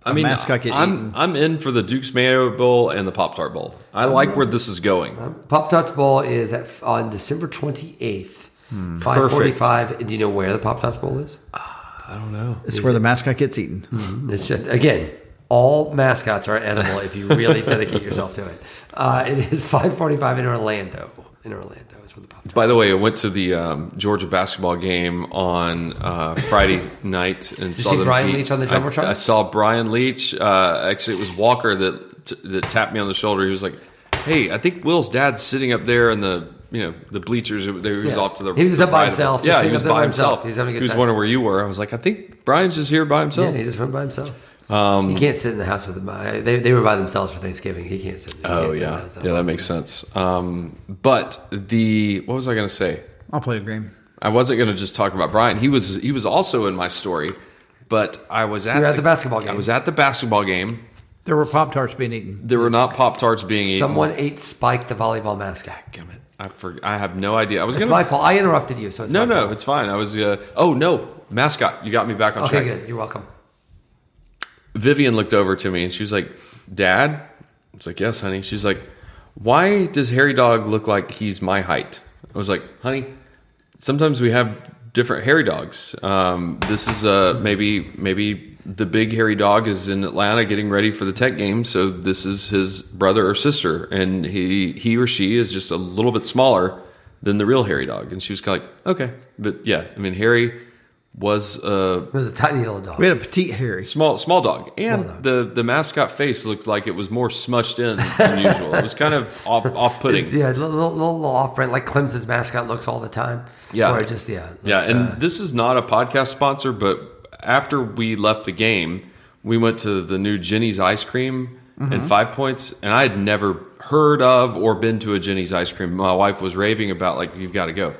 I mean, mascot get I'm eaten. I'm in for the Duke's Mayo Bowl and the Pop Tart Bowl. I like um, where this is going. Pop Tarts Bowl is at, on December 28th, Hmm. 545. Do you know where the Pop Tarts Bowl is? I don't know. It's where the mascot gets eaten. It's just, again, all mascots are edible if you really dedicate yourself to it. Uh, it is 545 in Orlando. In Orlando is where the Pop Tarts By the way, I went to the um, Georgia basketball game on uh, Friday night and you saw see them Brian beat- Leach on the I- Jumbotron? I, saw Brian Leach. Uh, actually, it was Walker that t- that tapped me on the shoulder. He was like, "Hey, I think Will's dad's sitting up there in the you know the bleachers. He was Yeah. off to the He was the up by right of us. himself, Yeah, he was by by himself. himself. He was having a good He was time. wondering where you were. I was like, I think Brian's just here by himself. Yeah, he just went by himself. Um, he can't sit in the house with them. They, they were by themselves for Thanksgiving. He can't sit. He Oh can't sit in the yeah, house yeah, that makes sense. Um, but the what was I going to say? I'll play a game. I wasn't going to just talk about Brian. He was he was also in my story, but I was at, You at the basketball game. I was at the basketball game. There were Pop Tarts being eaten. There were not Pop Tarts being eaten. Someone ate Spike, the volleyball mascot. Damn it! I for, I have no idea. I was It's gonna. my fault. I interrupted you, so it's no, no, fault. it's fine. I was. Uh, oh no, mascot! You got me back on Okay, track. good. You're welcome. Vivian looked over to me and she was like, "Dad," it's like, "Yes, honey." She's like, "Why does Hairy Dawg look like he's my height?" I was like, "Honey, sometimes we have different hairy dogs. Um, this is uh, maybe maybe the big hairy dog is in Atlanta getting ready for the Tech game, so this is his brother or sister, and he he or she is just a little bit smaller than the real hairy dog." And she was kind of like, "Okay," but yeah, I mean, Harry was uh, It was a tiny little dog. We had a petite Harry. Small small dog, and dog. the the mascot face looked like it was more smushed in than usual. It was kind of off off putting. Yeah, a little, little, little off brand, like Clemson's mascot looks all the time. Yeah. Or just, yeah. Yeah, and uh, this is not a podcast sponsor, but after we left the game, we went to the new Jeni's ice cream Mm-hmm. and Five Points, and I had never heard of or been to a Jeni's ice cream. My wife was raving about like you've got to go.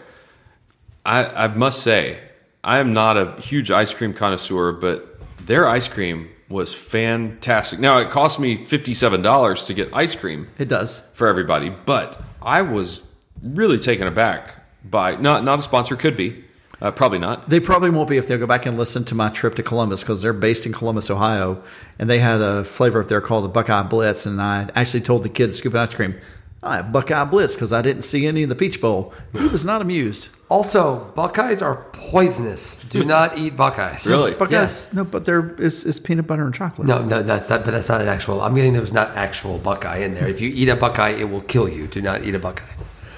I, I must say, I am not a huge ice cream connoisseur, but their ice cream was fantastic. Now it cost me fifty seven dollars to get ice cream It does. for everybody, but I was really taken aback by not not a sponsor could be, uh, probably not. They probably won't be if they'll go back and listen to my trip to Columbus because they're based in Columbus, Ohio, and they had a flavor up there called the Buckeye Blitz. And I actually told the kids scoop ice cream, I have Buckeye Blitz because I didn't see any in the Peach Bowl. He was not amused. Also, Buckeyes are poisonous. Do not eat Buckeyes. Really? Buckeyes, Yes. no, but there is, is peanut butter and chocolate. No, no, that's not. But that's not an actual. I'm getting there was not actual Buckeye in there. If you eat a Buckeye, it will kill you. Do not eat a Buckeye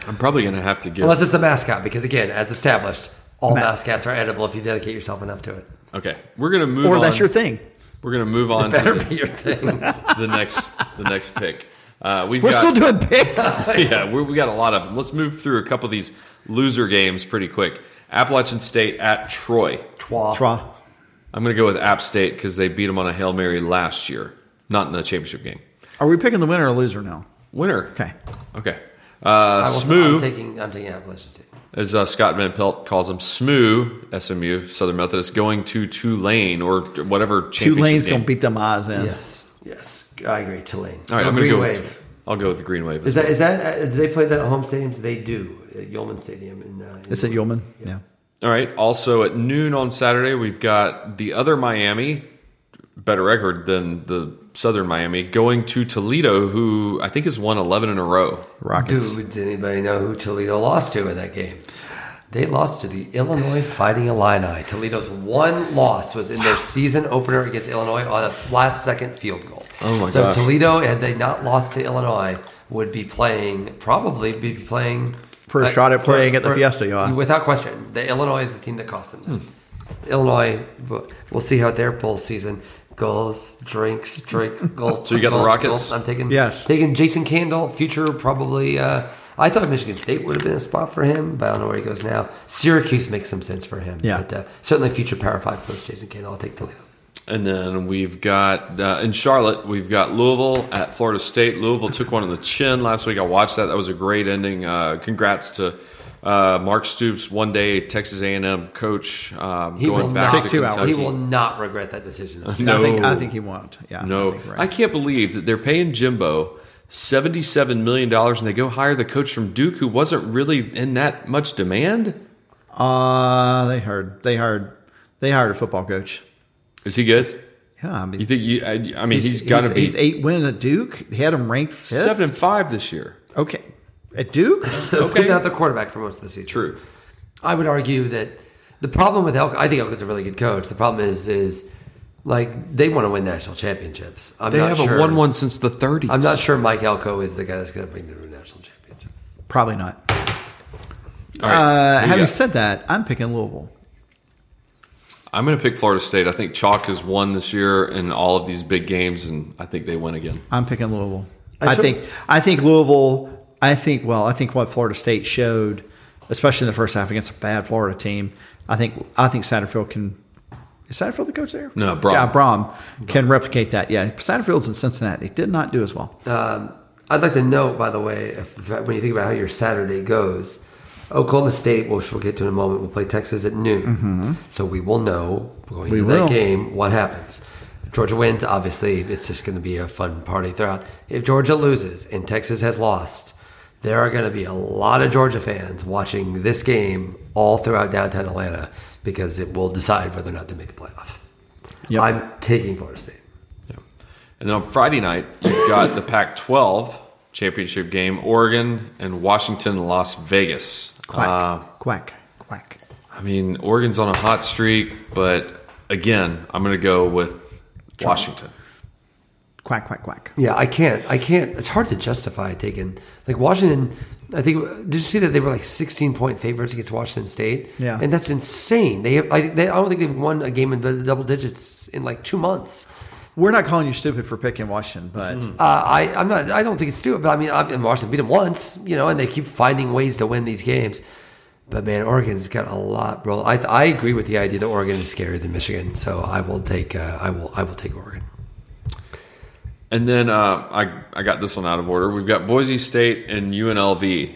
I'm probably gonna have to get. unless it's a mascot, because again, as established, all Ma- mascots are edible if you dedicate yourself enough to it. okay, we're gonna move. or on. that's your thing. We're gonna move on to Better the, be your thing. the next the next pick. Uh, we've We're got, still doing picks. yeah, we we got a lot of them. Let's move through a couple of these loser games pretty quick. Appalachian State at Troy. Twa. Tra. I'm going to go with App State because they beat them on a hail mary last year, not in the championship game. Are we picking the winner or loser now? Winner. Okay. Okay. Uh, I will- I'm taking. I'm taking Appalachian State. as uh, Scott Van Pelt calls them, Smoo, SMU, Southern Methodist, going to Tulane or whatever championship Tulane's game. going to beat them eyes in. Yes, yes, I agree. Tulane. All right, I'm going to go Wave. with. I'll go with the Green Wave. Is that is that? Uh, do they play that at home stadiums? They do. At Yulman Stadium in. Uh, in It's at Yulman. Yeah. All right. Also at noon on Saturday, we've got the other Miami, better record than the Southern Miami, going to Toledo, who I think has won 11 in a row. Rockets. Dude, does anybody know who Toledo lost to in that game? They lost to the Illinois Fighting Illini. Toledo's one loss was in their season opener against Illinois on a last second field goal. Oh my god. so gosh. Toledo, had they not lost to Illinois, would be playing probably be playing For a uh, shot at playing at the Fiesta Yacht. Without question, the Illinois is the team that cost them. that. Hmm. Illinois, we'll- we'll see how their bowl season goes. Drinks, drink, gulp. So you got the Rockets? gulp. I'm taking Yes. taking Jason Candle, future probably. Uh, I thought Michigan State would have been a spot for him, but I don't know where he goes now. Syracuse makes some sense for him. Yeah. but uh, certainly future Power Five coach Jason Candle. I'll take Toledo. and then we've got uh, in Charlotte, we've got Louisville at Florida State. Louisville took one on the chin last week. I watched that. That was a great ending. Uh, congrats to uh, Mark Stoops, one day Texas A&M coach, um, He will going back not. to two hours. Kentucky. He will not regret that decision. No. I think I think he won't. Yeah. No, I, think you're I can't believe that they're paying Jimbo seventy-seven million dollars, and they go hire the coach from Duke, who wasn't really in that much demand. Uh, they heard. They hired. They hired a football coach. Is he good? Yeah, I mean, You think? You, I, I mean, he's got to be He's eight win at Duke. He had him ranked fifth. seven and five this year. Okay, at Duke. Okay. Without the quarterback for most of the season. True. I would argue that the problem with Elko, I think Elko's a really good coach. The problem is, is like they want to win national championships. I'm They not haven't sure. won one since the 30s. I'm not sure Mike Elko is the guy that's going to bring them to a national championship. Probably not. All right, Uh, you having got? said that, I'm picking Louisville. I'm going to pick Florida State. I think Chalk has won this year in all of these big games, and I think they win again. I'm picking Louisville. I I, think. I think Louisville. I think. Well, I think what Florida State showed, especially in the first half against a bad Florida team. I think. I think Satterfield can. Is Satterfield the coach there? No, Brohm. Yeah, Brohm can replicate that. Yeah, Satterfield's in Cincinnati. Did not do as well. Um, I'd like to note, by the way, if, when you think about how your Saturday goes, Oklahoma State, which we'll get to in a moment, will play Texas at noon. So we will know going Mm-hmm. We into will. that game what happens. If Georgia wins, obviously, it's just going to be a fun party throughout. If Georgia loses and Texas has lost, there are going to be a lot of Georgia fans watching this game all throughout downtown Atlanta because it will decide whether or not they make the playoff. Yep. I'm taking Florida State. Yeah. And then on Friday night, you've got the Pac 12 championship game, Oregon and Washington, Las Vegas. Quack, Uh, quack, quack. I mean, Oregon's on a hot streak, but again, I'm going to go with Washington. Quack, quack, quack. Yeah, I can't. I can't. It's hard to justify taking like Washington. I think. Did you see that they were like 16 point favorites against Washington State? Yeah. and that's insane. They, have, I, they I don't think they've won a game in double digits in like two months. We're not calling you stupid for picking Washington, but Uh, I, I'm not. I don't think it's stupid. But I mean, I've, and Washington beat them once, you know, and they keep finding ways to win these games. But man, Oregon's got a lot. Bro, I, I agree with the idea that Oregon is scarier than Michigan. So I will take. Uh, I will. I will take Oregon. And then uh, I, I got this one out of order. We've got Boise State and UNLV.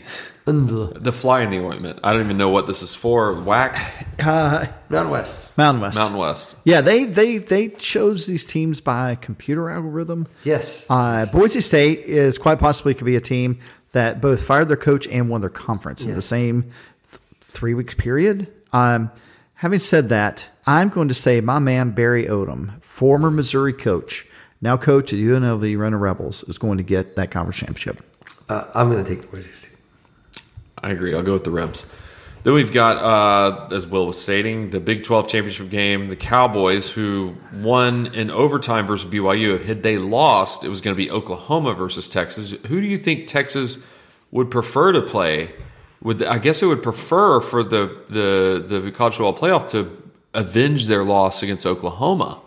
The fly in the ointment. I don't even know what this is for. Whack Mountain West. Mountain West. Mountain West. Yeah, they they they chose these teams by computer algorithm. Yes. Uh, Boise State is quite possibly could be a team that both fired their coach and won their conference in the same th- three weeks period. Um, having said that, I'm going to say my man Barry Odom, former Missouri coach, now coach at UNLV Runner Rebels, is going to get that conference championship. Uh, I'm going to take Boise State. I agree. I'll go with the Rebs. Then we've got, uh, as Will was stating, the Big 12 championship game. The Cowboys, who won in overtime versus BYU, had they lost, it was going to be Oklahoma versus Texas. Who do you think Texas would prefer to play? Would I guess it would prefer for the the the college football playoff to avenge their loss against Oklahoma,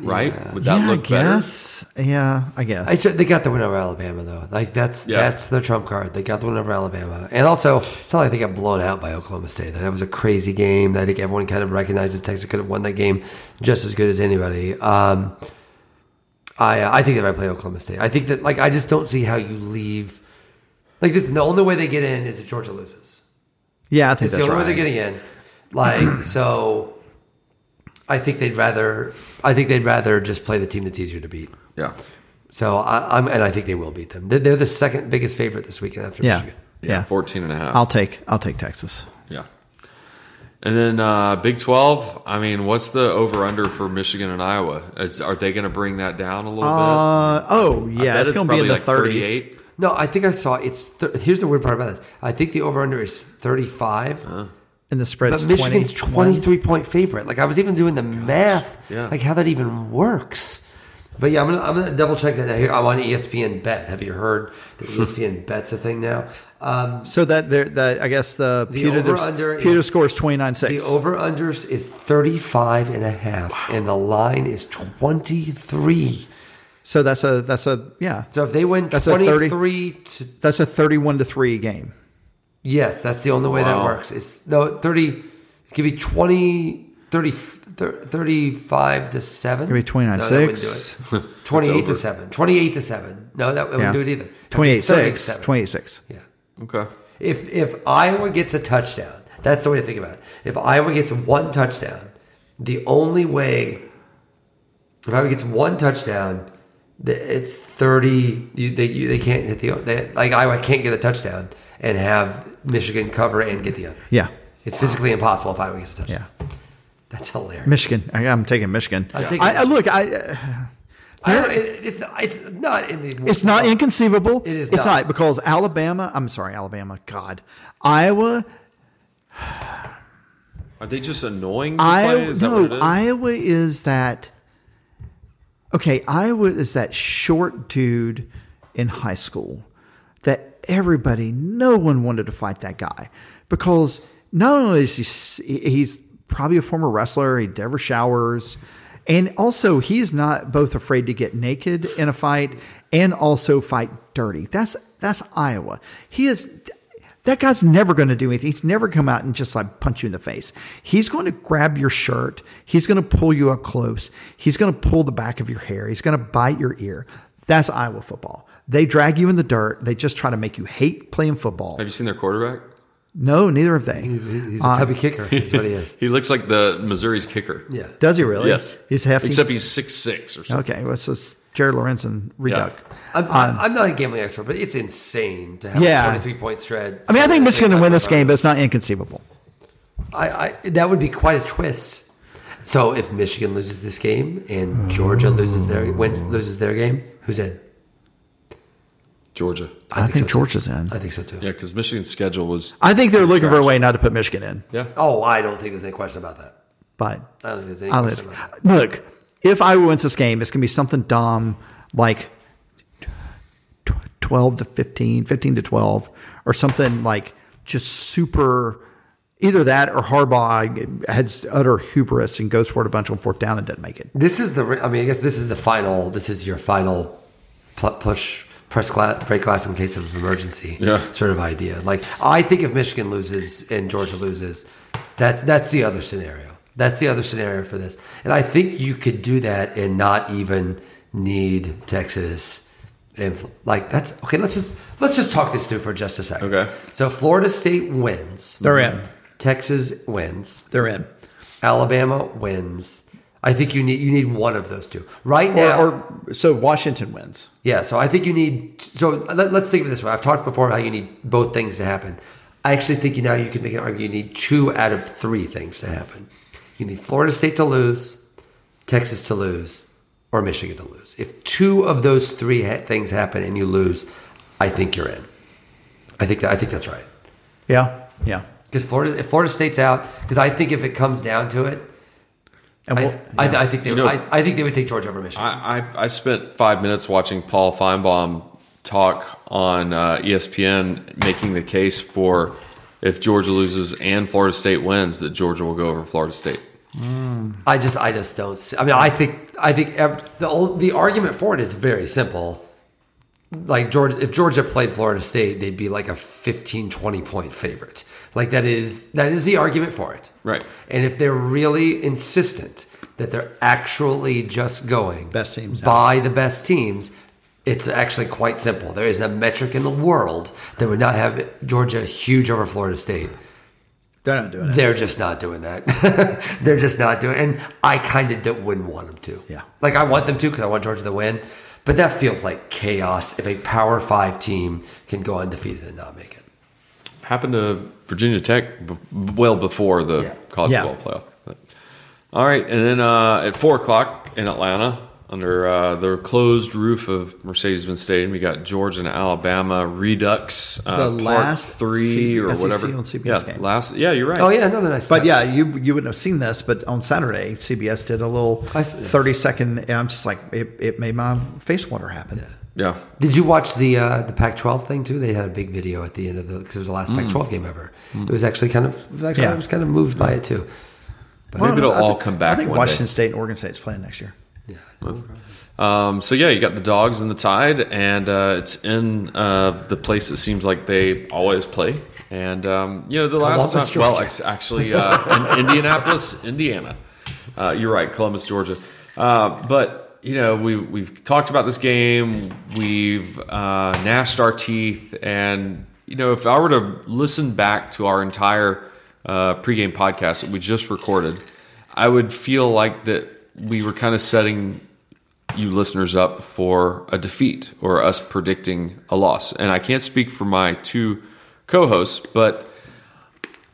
right? Would that yeah, look I guess. Yeah, I guess. I said they got the win over Alabama though. Like that's Yeah. that's their trump card. They got the win over Alabama, and also it's not like they got blown out by Oklahoma State. That was a crazy game. I think everyone kind of recognizes Texas could have won that game just as good as anybody. Um, I I think that I play Oklahoma State. I think that like I just don't see how you leave. Like this, the only way they get in is if Georgia loses. yeah, I think It's that's the only right. way they're getting in. Like so, I think they'd rather. I think they'd rather just play the team that's easier to beat. Yeah. So I, I'm, and I think they will beat them. They're, they're the second biggest favorite this weekend after yeah, Michigan. Yeah. yeah. 14 and a half. I'll take I'll take Texas. Yeah. And then uh, Big 12, I mean, what's the over under for Michigan and Iowa? Is, are they going to bring that down a little bit? Uh, oh bit? I yeah, bet it's going to be in the like thirties. 38. No, I think I saw it's. Th- here's the weird part about this. I think the over under is 35, And the spread's but Michigan's 23 point favorite. Like I was even doing the math, Yeah. like how that even works. But yeah, I'm gonna I'm gonna double check that. Here I'm on ESPN Bet. Have you heard that ESPN Bet's a thing now? Um, So that there, that I guess the, The putative, over-under is- putative score is twenty nine the over unders is 35 and a half, and the line is 23. So that's a that's a yeah. So if they win That's a 30 to That's a thirty one to three game. Yes, that's the only way that works. It's no thirty. It could be twenty. 30, thir- 35 to 7. Maybe 29 No, that wouldn't 6. do it. 28 to 7. 28 to 7. No, that, that Yeah. wouldn't do it either. 28 30 6. 7. 28 6. Yeah. Okay. If if Iowa gets a touchdown, that's the way to think about it. If Iowa gets one touchdown, the only way if Iowa gets one touchdown, it's thirty. You, they you, they can't hit the they, like Iowa can't get a touchdown and have Michigan cover and get the under. Yeah. It's physically impossible if Iowa gets a touchdown. Yeah. That's hilarious. Michigan. I, I'm taking Michigan. I'm taking I, I, Michigan. look, I. Uh, I don't, it's not, it's not in the. It's not inconceivable. It is It's not. not because Alabama. I'm sorry, Alabama. God, Iowa. Are they just annoying to play? Iowa. Is that what it No, is? Iowa is that. Okay, Iowa is that short dude in high school that everybody, no one wanted to fight that guy because not only is he he's probably a former wrestler, he never showers, and also he's not both afraid to get naked in a fight and also fight dirty. That's that's Iowa. He is that guy's never going to do anything. He's never come out and just like punch you in the face. He's going to grab your shirt. He's going to pull you up close. He's going to pull the back of your hair. He's going to bite your ear. That's Iowa football. They drag you in the dirt. They just try to make you hate playing football. Have you seen their quarterback? No, neither have they. He's, he's a uh, tubby kicker. Is what he is. He looks like the Missouri's kicker. Yeah. Does he really? Yes. He's hefty. Except he's six six or something. okay. What's this? Jared Lorenzen reduct. I'm, I'm, um, I'm not a gambling expert, but it's insane to have Yeah. a 23 point spread. I mean, I think Michigan will win this game, but it's not inconceivable. I, I that would be quite a twist. So if Michigan loses this game and Georgia loses their wins loses their game, who's in? Georgia. I, think, so, too. Georgia's in. I think so too. Yeah, because Michigan's schedule was. I think they're looking for a way not to put Michigan in. Yeah. Oh, I don't think there's any question about that. But I don't think there's any I'll question let- about that. look, if Iowa wins this game, it's going to be something dumb like 12 to 15, 15 to 12, or something like just super. Either that or Harbaugh has utter hubris and goes for it a bunch on fourth down and doesn't make it. This is the. I mean, I guess this is the final. This is your final pl- push press glass, break glass in case of emergency. Yeah. Sort of idea. Like I think if Michigan loses and Georgia loses, that's that's the other scenario. That's the other scenario for this. And I think you could do that and not even need Texas. And like that's okay. Let's just let's just talk this through for just a second. Okay. So Florida State wins. They're in. Texas wins. They're in. Alabama wins. I think you need you need one of those two right now. Or, or so Washington wins. yeah, so I think you need. So let, us think of it this way. I've talked before how you need both things to happen. I actually think you now you can make an argument. You need two out of three things to happen. You need Florida State to lose, Texas to lose, or Michigan to lose. If two of those three ha- things happen and you lose, I think you're in. I think that, I think that's right. Yeah. Yeah. Because Florida, if Florida State's out, because I think if it comes down to it, And I, we'll- I, I think they You would, know- I, I think they would take Georgia over Michigan. I, I, I spent five minutes watching Paul Finebaum talk on uh, ESPN, making the case for if Georgia loses and Florida State wins, that Georgia will go over Florida State. I just, I just don't. See, I mean, I think, I think ev- the old, the argument for it is very simple. Like Georgia, if Georgia played Florida State, they'd be like a 15, 20 point favorite. Like that is that is the argument for it. Right. And if they're really insistent that they're actually just going Best teams, yeah. by the best teams, it's actually quite simple. There is a metric in the world that would not have Georgia huge over Florida State. they're not doing it. They're just not doing that. They're just not doing And I kind of wouldn't want them to. Yeah. Like, I want them to because I want Georgia to win. But that feels like chaos if a Power Five team can go undefeated and not make it. Happened to Virginia Tech b- well before the Yeah. college Yeah. football playoff. But- all right, and then uh, at four o'clock in Atlanta, under uh, the closed roof of Mercedes-Benz Stadium, we got Georgia and Alabama Redux, uh, The last three C- or SEC whatever. on CBS yeah, game. last. Yeah, you're right. Oh, yeah, another nice But touch. yeah, you you wouldn't have seen this, but on Saturday, CBS did a little thirty second. and I'm just like, it, it made my face water happen. yeah. Did you watch the uh, the Pac-12 thing too? They had a big video at the end of the because it was the last Pac-12 game ever. It was actually kind of actually, Yeah. I was kind of moved by it too. Maybe it'll I all think- come back I think one Washington day. State and Oregon State's playing next year. Um, so yeah, you got the dogs and the tide, and uh, it's in uh, the place that seems like they always play. And um, you know, the last Columbus, time, well, Georgia. ex- actually, uh, in Indianapolis, Indiana. Uh, you're right, Columbus, Georgia. Uh, but you know, we we've talked about this game. We've uh, gnashed our teeth, and you know, if I were to listen back to our entire uh, pregame podcast that we just recorded, I would feel like that we were kind of setting you listeners up for a defeat or us predicting a loss. And I can't speak for my two co-hosts, but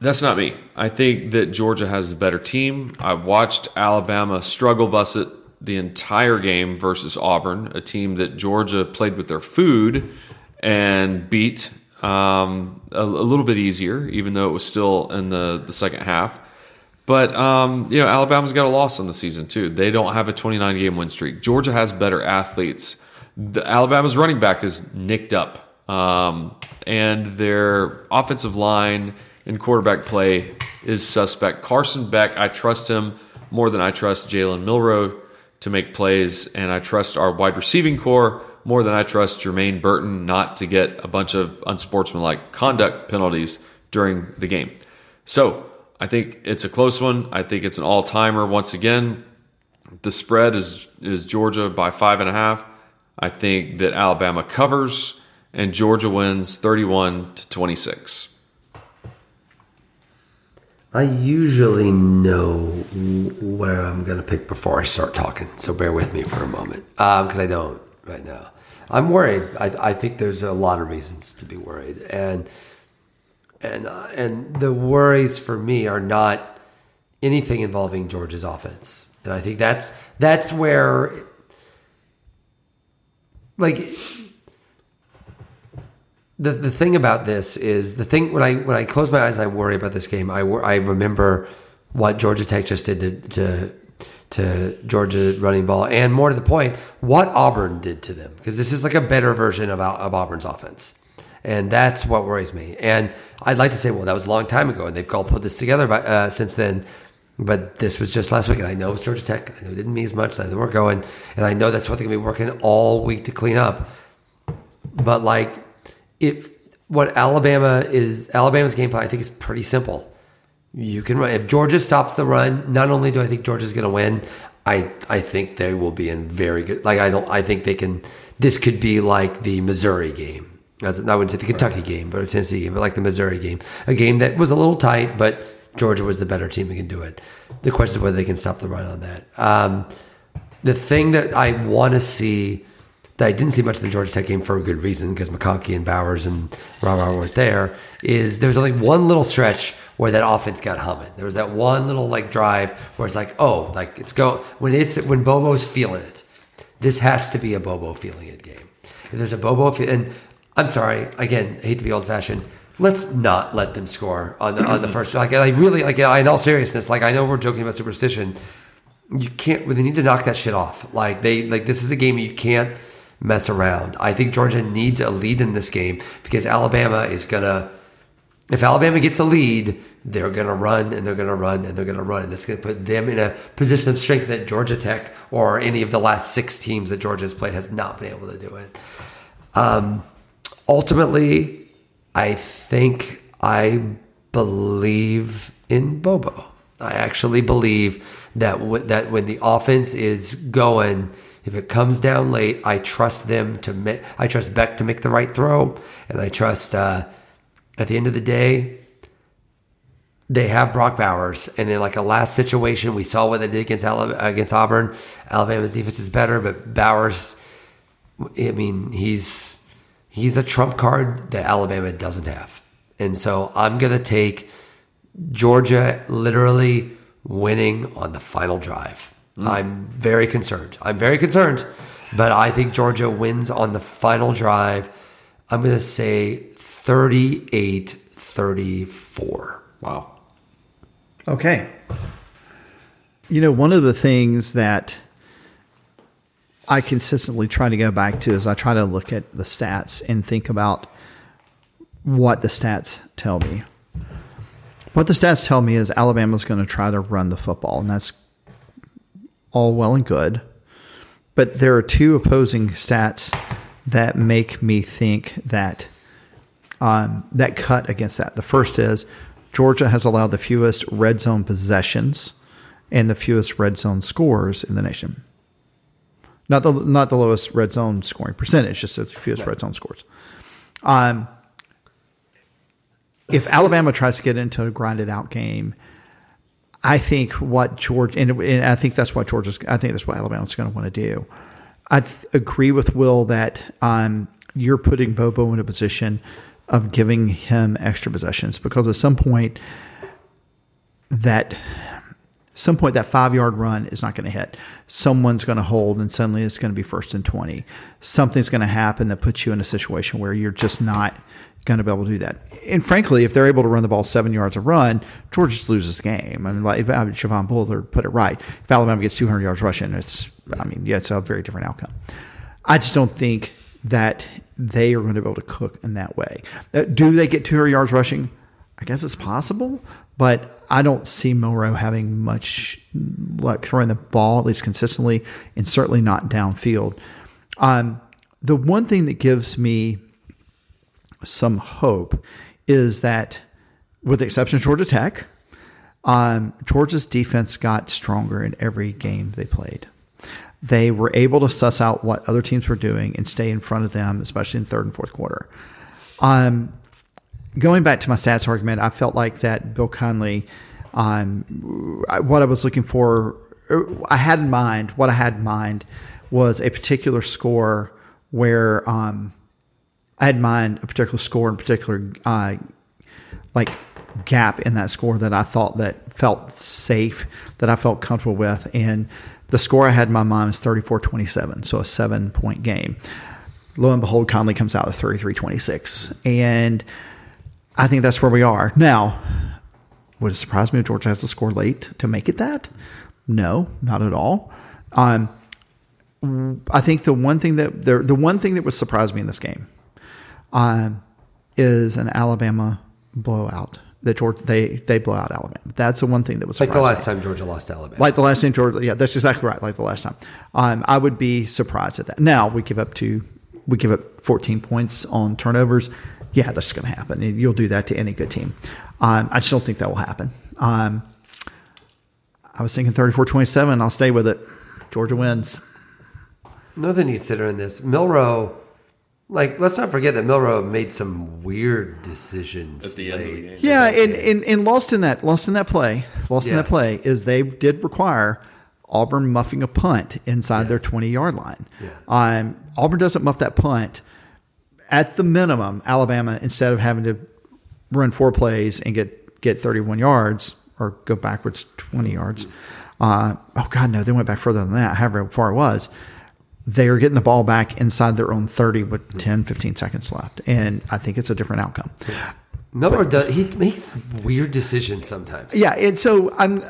that's not me. I think that Georgia has a better team. I watched Alabama struggle bus it the entire game versus Auburn, a team that Georgia played with their food and beat um, a, a little bit easier, even though it was still in the, the second half. But um, you know, Alabama's got a loss on the season too. They don't have a 29 game win streak. Georgia has better athletes. The Alabama's running back is nicked up, um, and their offensive line and quarterback play is suspect. Carson Beck, I trust him more than I trust Jalen Milroe to make plays, and I trust our wide receiving core more than I trust Jermaine Burton not to get a bunch of unsportsmanlike conduct penalties during the game. So I think it's a close one. I think it's an all timer once again. The spread is is Georgia by five and a half. I think that Alabama covers and Georgia wins thirty one to twenty six. I usually know where I'm going to pick before I start talking, so bear with me for a moment because I don't right now. I'm worried. I, I think there's a lot of reasons to be worried, and and uh, and the worries for me are not anything involving Georgia's offense, and I think that's that's where like the the thing about this is the thing when I when I close my eyes I worry about this game. I I remember what Georgia Tech just did to, to to Georgia running ball. And more to the point what Auburn did to them. Because this is like a better version of of Auburn's offense. And that's what worries me. And I'd like to say well that was a long time ago and they've all put this together by, uh, since then. But this was just last week and I know it's Georgia Tech I know it didn't mean as much I know we're going and I know that's what they're gonna be working all week to clean up. But like if what Alabama is Alabama's game plan, I think is pretty simple. You can run if Georgia stops the run. Not only do I think Georgia's going to win, I I think they will be in very good. Like I don't. I think they can. This could be like the Missouri game. As I wouldn't say the Kentucky game, but a Tennessee game, but like the Missouri game, a game that was a little tight, but Georgia was the better team and can do it. The question is whether they can stop the run on that. Um, the thing that I want to see that I didn't see much in the Georgia Tech game for a good reason because McConkey and Bowers and Rara weren't there. Is there was only one little stretch where that offense got humming. There was that one little like drive where it's like, oh, like it's go when it's when Bobo's feeling it. This has to be a Bobo feeling it game. If there's a Bobo feel, and I'm sorry again, I hate to be old fashioned. Let's not let them score on the on the first. Like I really like in all seriousness. Like I know we're joking about superstition. You can't. They need to knock that shit off. Like they like this is a game you can't mess around. I think Georgia needs a lead in this game because Alabama is gonna. If Alabama gets a lead, they're gonna run and they're gonna run and they're gonna run. That's gonna put them in a position of strength that Georgia Tech or any of the last six teams that Georgia has played has not been able to do it. Um, ultimately, I think I believe in Bobo. I actually believe that w- that when the offense is going, if it comes down late, I trust them to make. I trust Beck to make the right throw, and I trust uh, at the end of the day, they have Brock Bowers, and in like a last situation, we saw what they did against Ala- against Auburn. Alabama's defense is better, but Bowers, I mean, he's he's a trump card that Alabama doesn't have, and so I'm gonna take Georgia literally winning on the final drive. Mm. I'm very concerned. I'm very concerned, but I think Georgia wins on the final drive. I'm going to say 38 34. Wow. Okay. You know, one of the things that I consistently try to go back to is I try to look at the stats and think about what the stats tell me. What the stats tell me is Alabama's going to try to run the football, and that's all well and good. but there are two opposing stats that make me think that um, that cut against that. The first is Georgia has allowed the fewest red zone possessions and the fewest red zone scores in the nation. Not the not the lowest red zone scoring percentage, just the fewest right. red zone scores. Um, if Alabama tries to get into a grinded out game, I think what George and, and I think that's what Georgia's. I think that's what Alabama's going to want to do. I th- agree with Will that um, you're putting Bobo in a position of giving him extra possessions because at some point that some point that five yard run is not going to hit. Someone's going to hold, and suddenly it's going to be first and 20. Something's going to happen that puts you in a situation where you're just not going to be able to do that. And frankly, if they're able to run the ball seven yards a run, Georgia just loses the game. I mean, like Javon Bullard put it right. If Alabama gets 200 yards rushing, it's, I mean, yeah, it's a very different outcome. I just don't think that they are going to be able to cook in that way. Uh, do they get 200 yards rushing? I guess it's possible, but I don't see Milroe having much luck throwing the ball, at least consistently, and certainly not downfield. Um, the one thing that gives me some hope is that, with the exception of Georgia Tech, um, Georgia's defense got stronger in every game they played. They were able to suss out what other teams were doing and stay in front of them, especially in third and fourth quarter. Um, going back to my stats argument, I felt like that Bill Connelly, um, what I was looking for, I had in mind, what I had in mind was a particular score where um, I had in mind a particular score and particular uh, like gap in that score that I thought that felt safe, that I felt comfortable with. And the score I had in my mind was 34 27, so a seven point game. Lo and behold, Connelly comes out with 33 26. And I think that's where we are. Now, would it surprise me if Georgia has to score late to make it that? No, not at all. Um, I think the one thing that the, the one thing that would surprise me in this game um, is an Alabama blowout. That Georgia they they blow out Alabama. That's the one thing that was like the last me. time Georgia lost Alabama. Like the last time Georgia, yeah, that's exactly right. Like the last time, um, I would be surprised at that. Now we give up two, we give up 14 points on turnovers yeah, that's going to happen. You'll do that to any good team. Um, I just don't think that will happen. Um, I was thinking 34 27. I'll stay with it. Georgia wins. Another to consider in this, Milroe, like, let's not forget that Milroe made some weird decisions at the end. Of the game. Yeah, and, and, and lost in that lost in that play, lost yeah. in that play is they did require Auburn muffing a punt inside yeah. their 20 yard line. Yeah. Um, Auburn doesn't muff that punt at the minimum, Alabama, instead of having to run four plays and get, get 31 yards or go backwards 20 yards, uh, oh, God, no, they went back further than that, however far it was. They are getting the ball back inside their own 30 with 10, 15 seconds left. And I think it's a different outcome. Milroe does, he makes weird decisions sometimes. Yeah. And so I'm,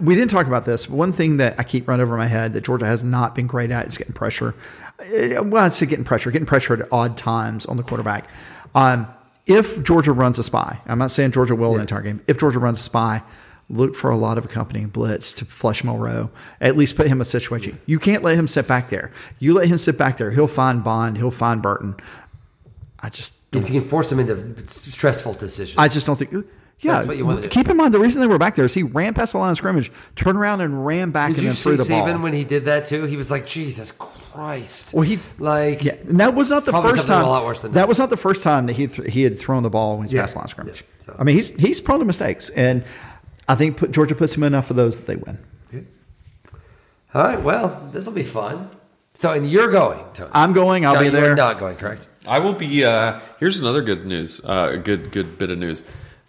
we didn't talk about this. One thing that I keep running over my head that Georgia has not been great at is getting pressure. Uh, well, it's getting pressure, getting pressure at odd times on the quarterback. Um, if Georgia runs a spy, I'm not saying Georgia will yeah. the entire game. If Georgia runs a spy, look for a lot of accompanying blitz to flush Milroe. At least put him in a situation. You can't let him sit back there. You let him sit back there, he'll find Bond, he'll find Burton. I just if you can force him into stressful decisions. I just don't think. Yeah, That's what you want to keep in mind the reason they were back there is he ran past the line of scrimmage, turned around and ran back did and then threw the ball. Even when he did that too, he was like, "Jesus Christ!" Well, he like yeah, and that was not the first time. A lot worse than that. that was not the first time that he th- he had thrown the ball when he's yeah. past the line of scrimmage. Yeah, so. I mean, he's he's prone to mistakes, and I think put, Georgia puts him enough of those that they win. Good. All right, well, this will be fun. So, and you're going, Tony. I'm going. Scott, I'll be there. not going, correct? I will be. Uh, here's another good news. Uh, a good good bit of news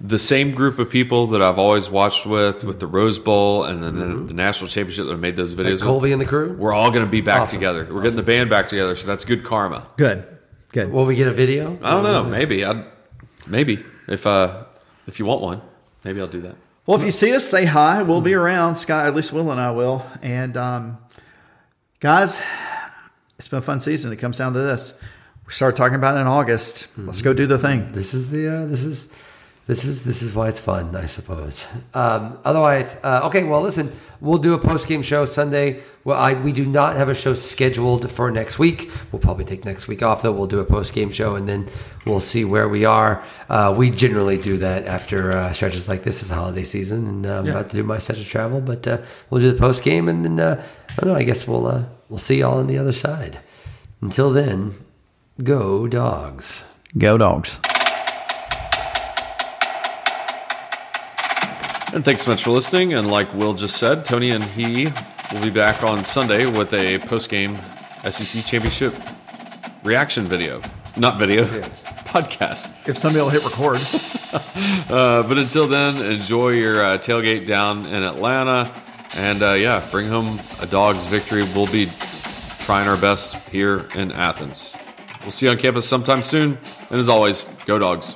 the same group of people that I've always watched with, with the Rose Bowl and then mm-hmm. the, the, national championship that made those videos. Like Colby with, and the crew. We're all going to be back awesome. together. We're awesome. getting the band back together, so that's good karma. Good, good. Will we get a video? I don't know. Maybe. I maybe if uh if you want one, maybe I'll do that. Well, if you see us, say hi. We'll be around. Scott, at least Will and I will. And um, guys, it's been a fun season. It comes down to this. We started talking about it in August. Let's go do the thing. This is the uh, this is This is this is why it's fun, I suppose. Um, otherwise, uh, okay. Well, listen, we'll do a post game show Sunday. Well, I, we do not have a show scheduled for next week. We'll probably take next week off, though. We'll do a post game show, and then we'll see where we are. Uh, we generally do that after uh, stretches like this is holiday season, and uh, I'm Yeah. about to do my stretch of travel. But uh, we'll do the post game, and then uh, I don't know. I guess we'll uh, we'll see y'all on the other side. Until then, go dogs. Go dogs. And thanks so much for listening. And like Will just said, Tony and he will be back on Sunday with a post game SEC championship reaction video. Not video, podcast. If somebody will hit record. Uh, but until then, enjoy your uh, tailgate down in Atlanta. And uh, yeah, bring home a dog's victory. We'll be trying our best here in Athens. We'll see you on campus sometime soon. And as always, go dogs.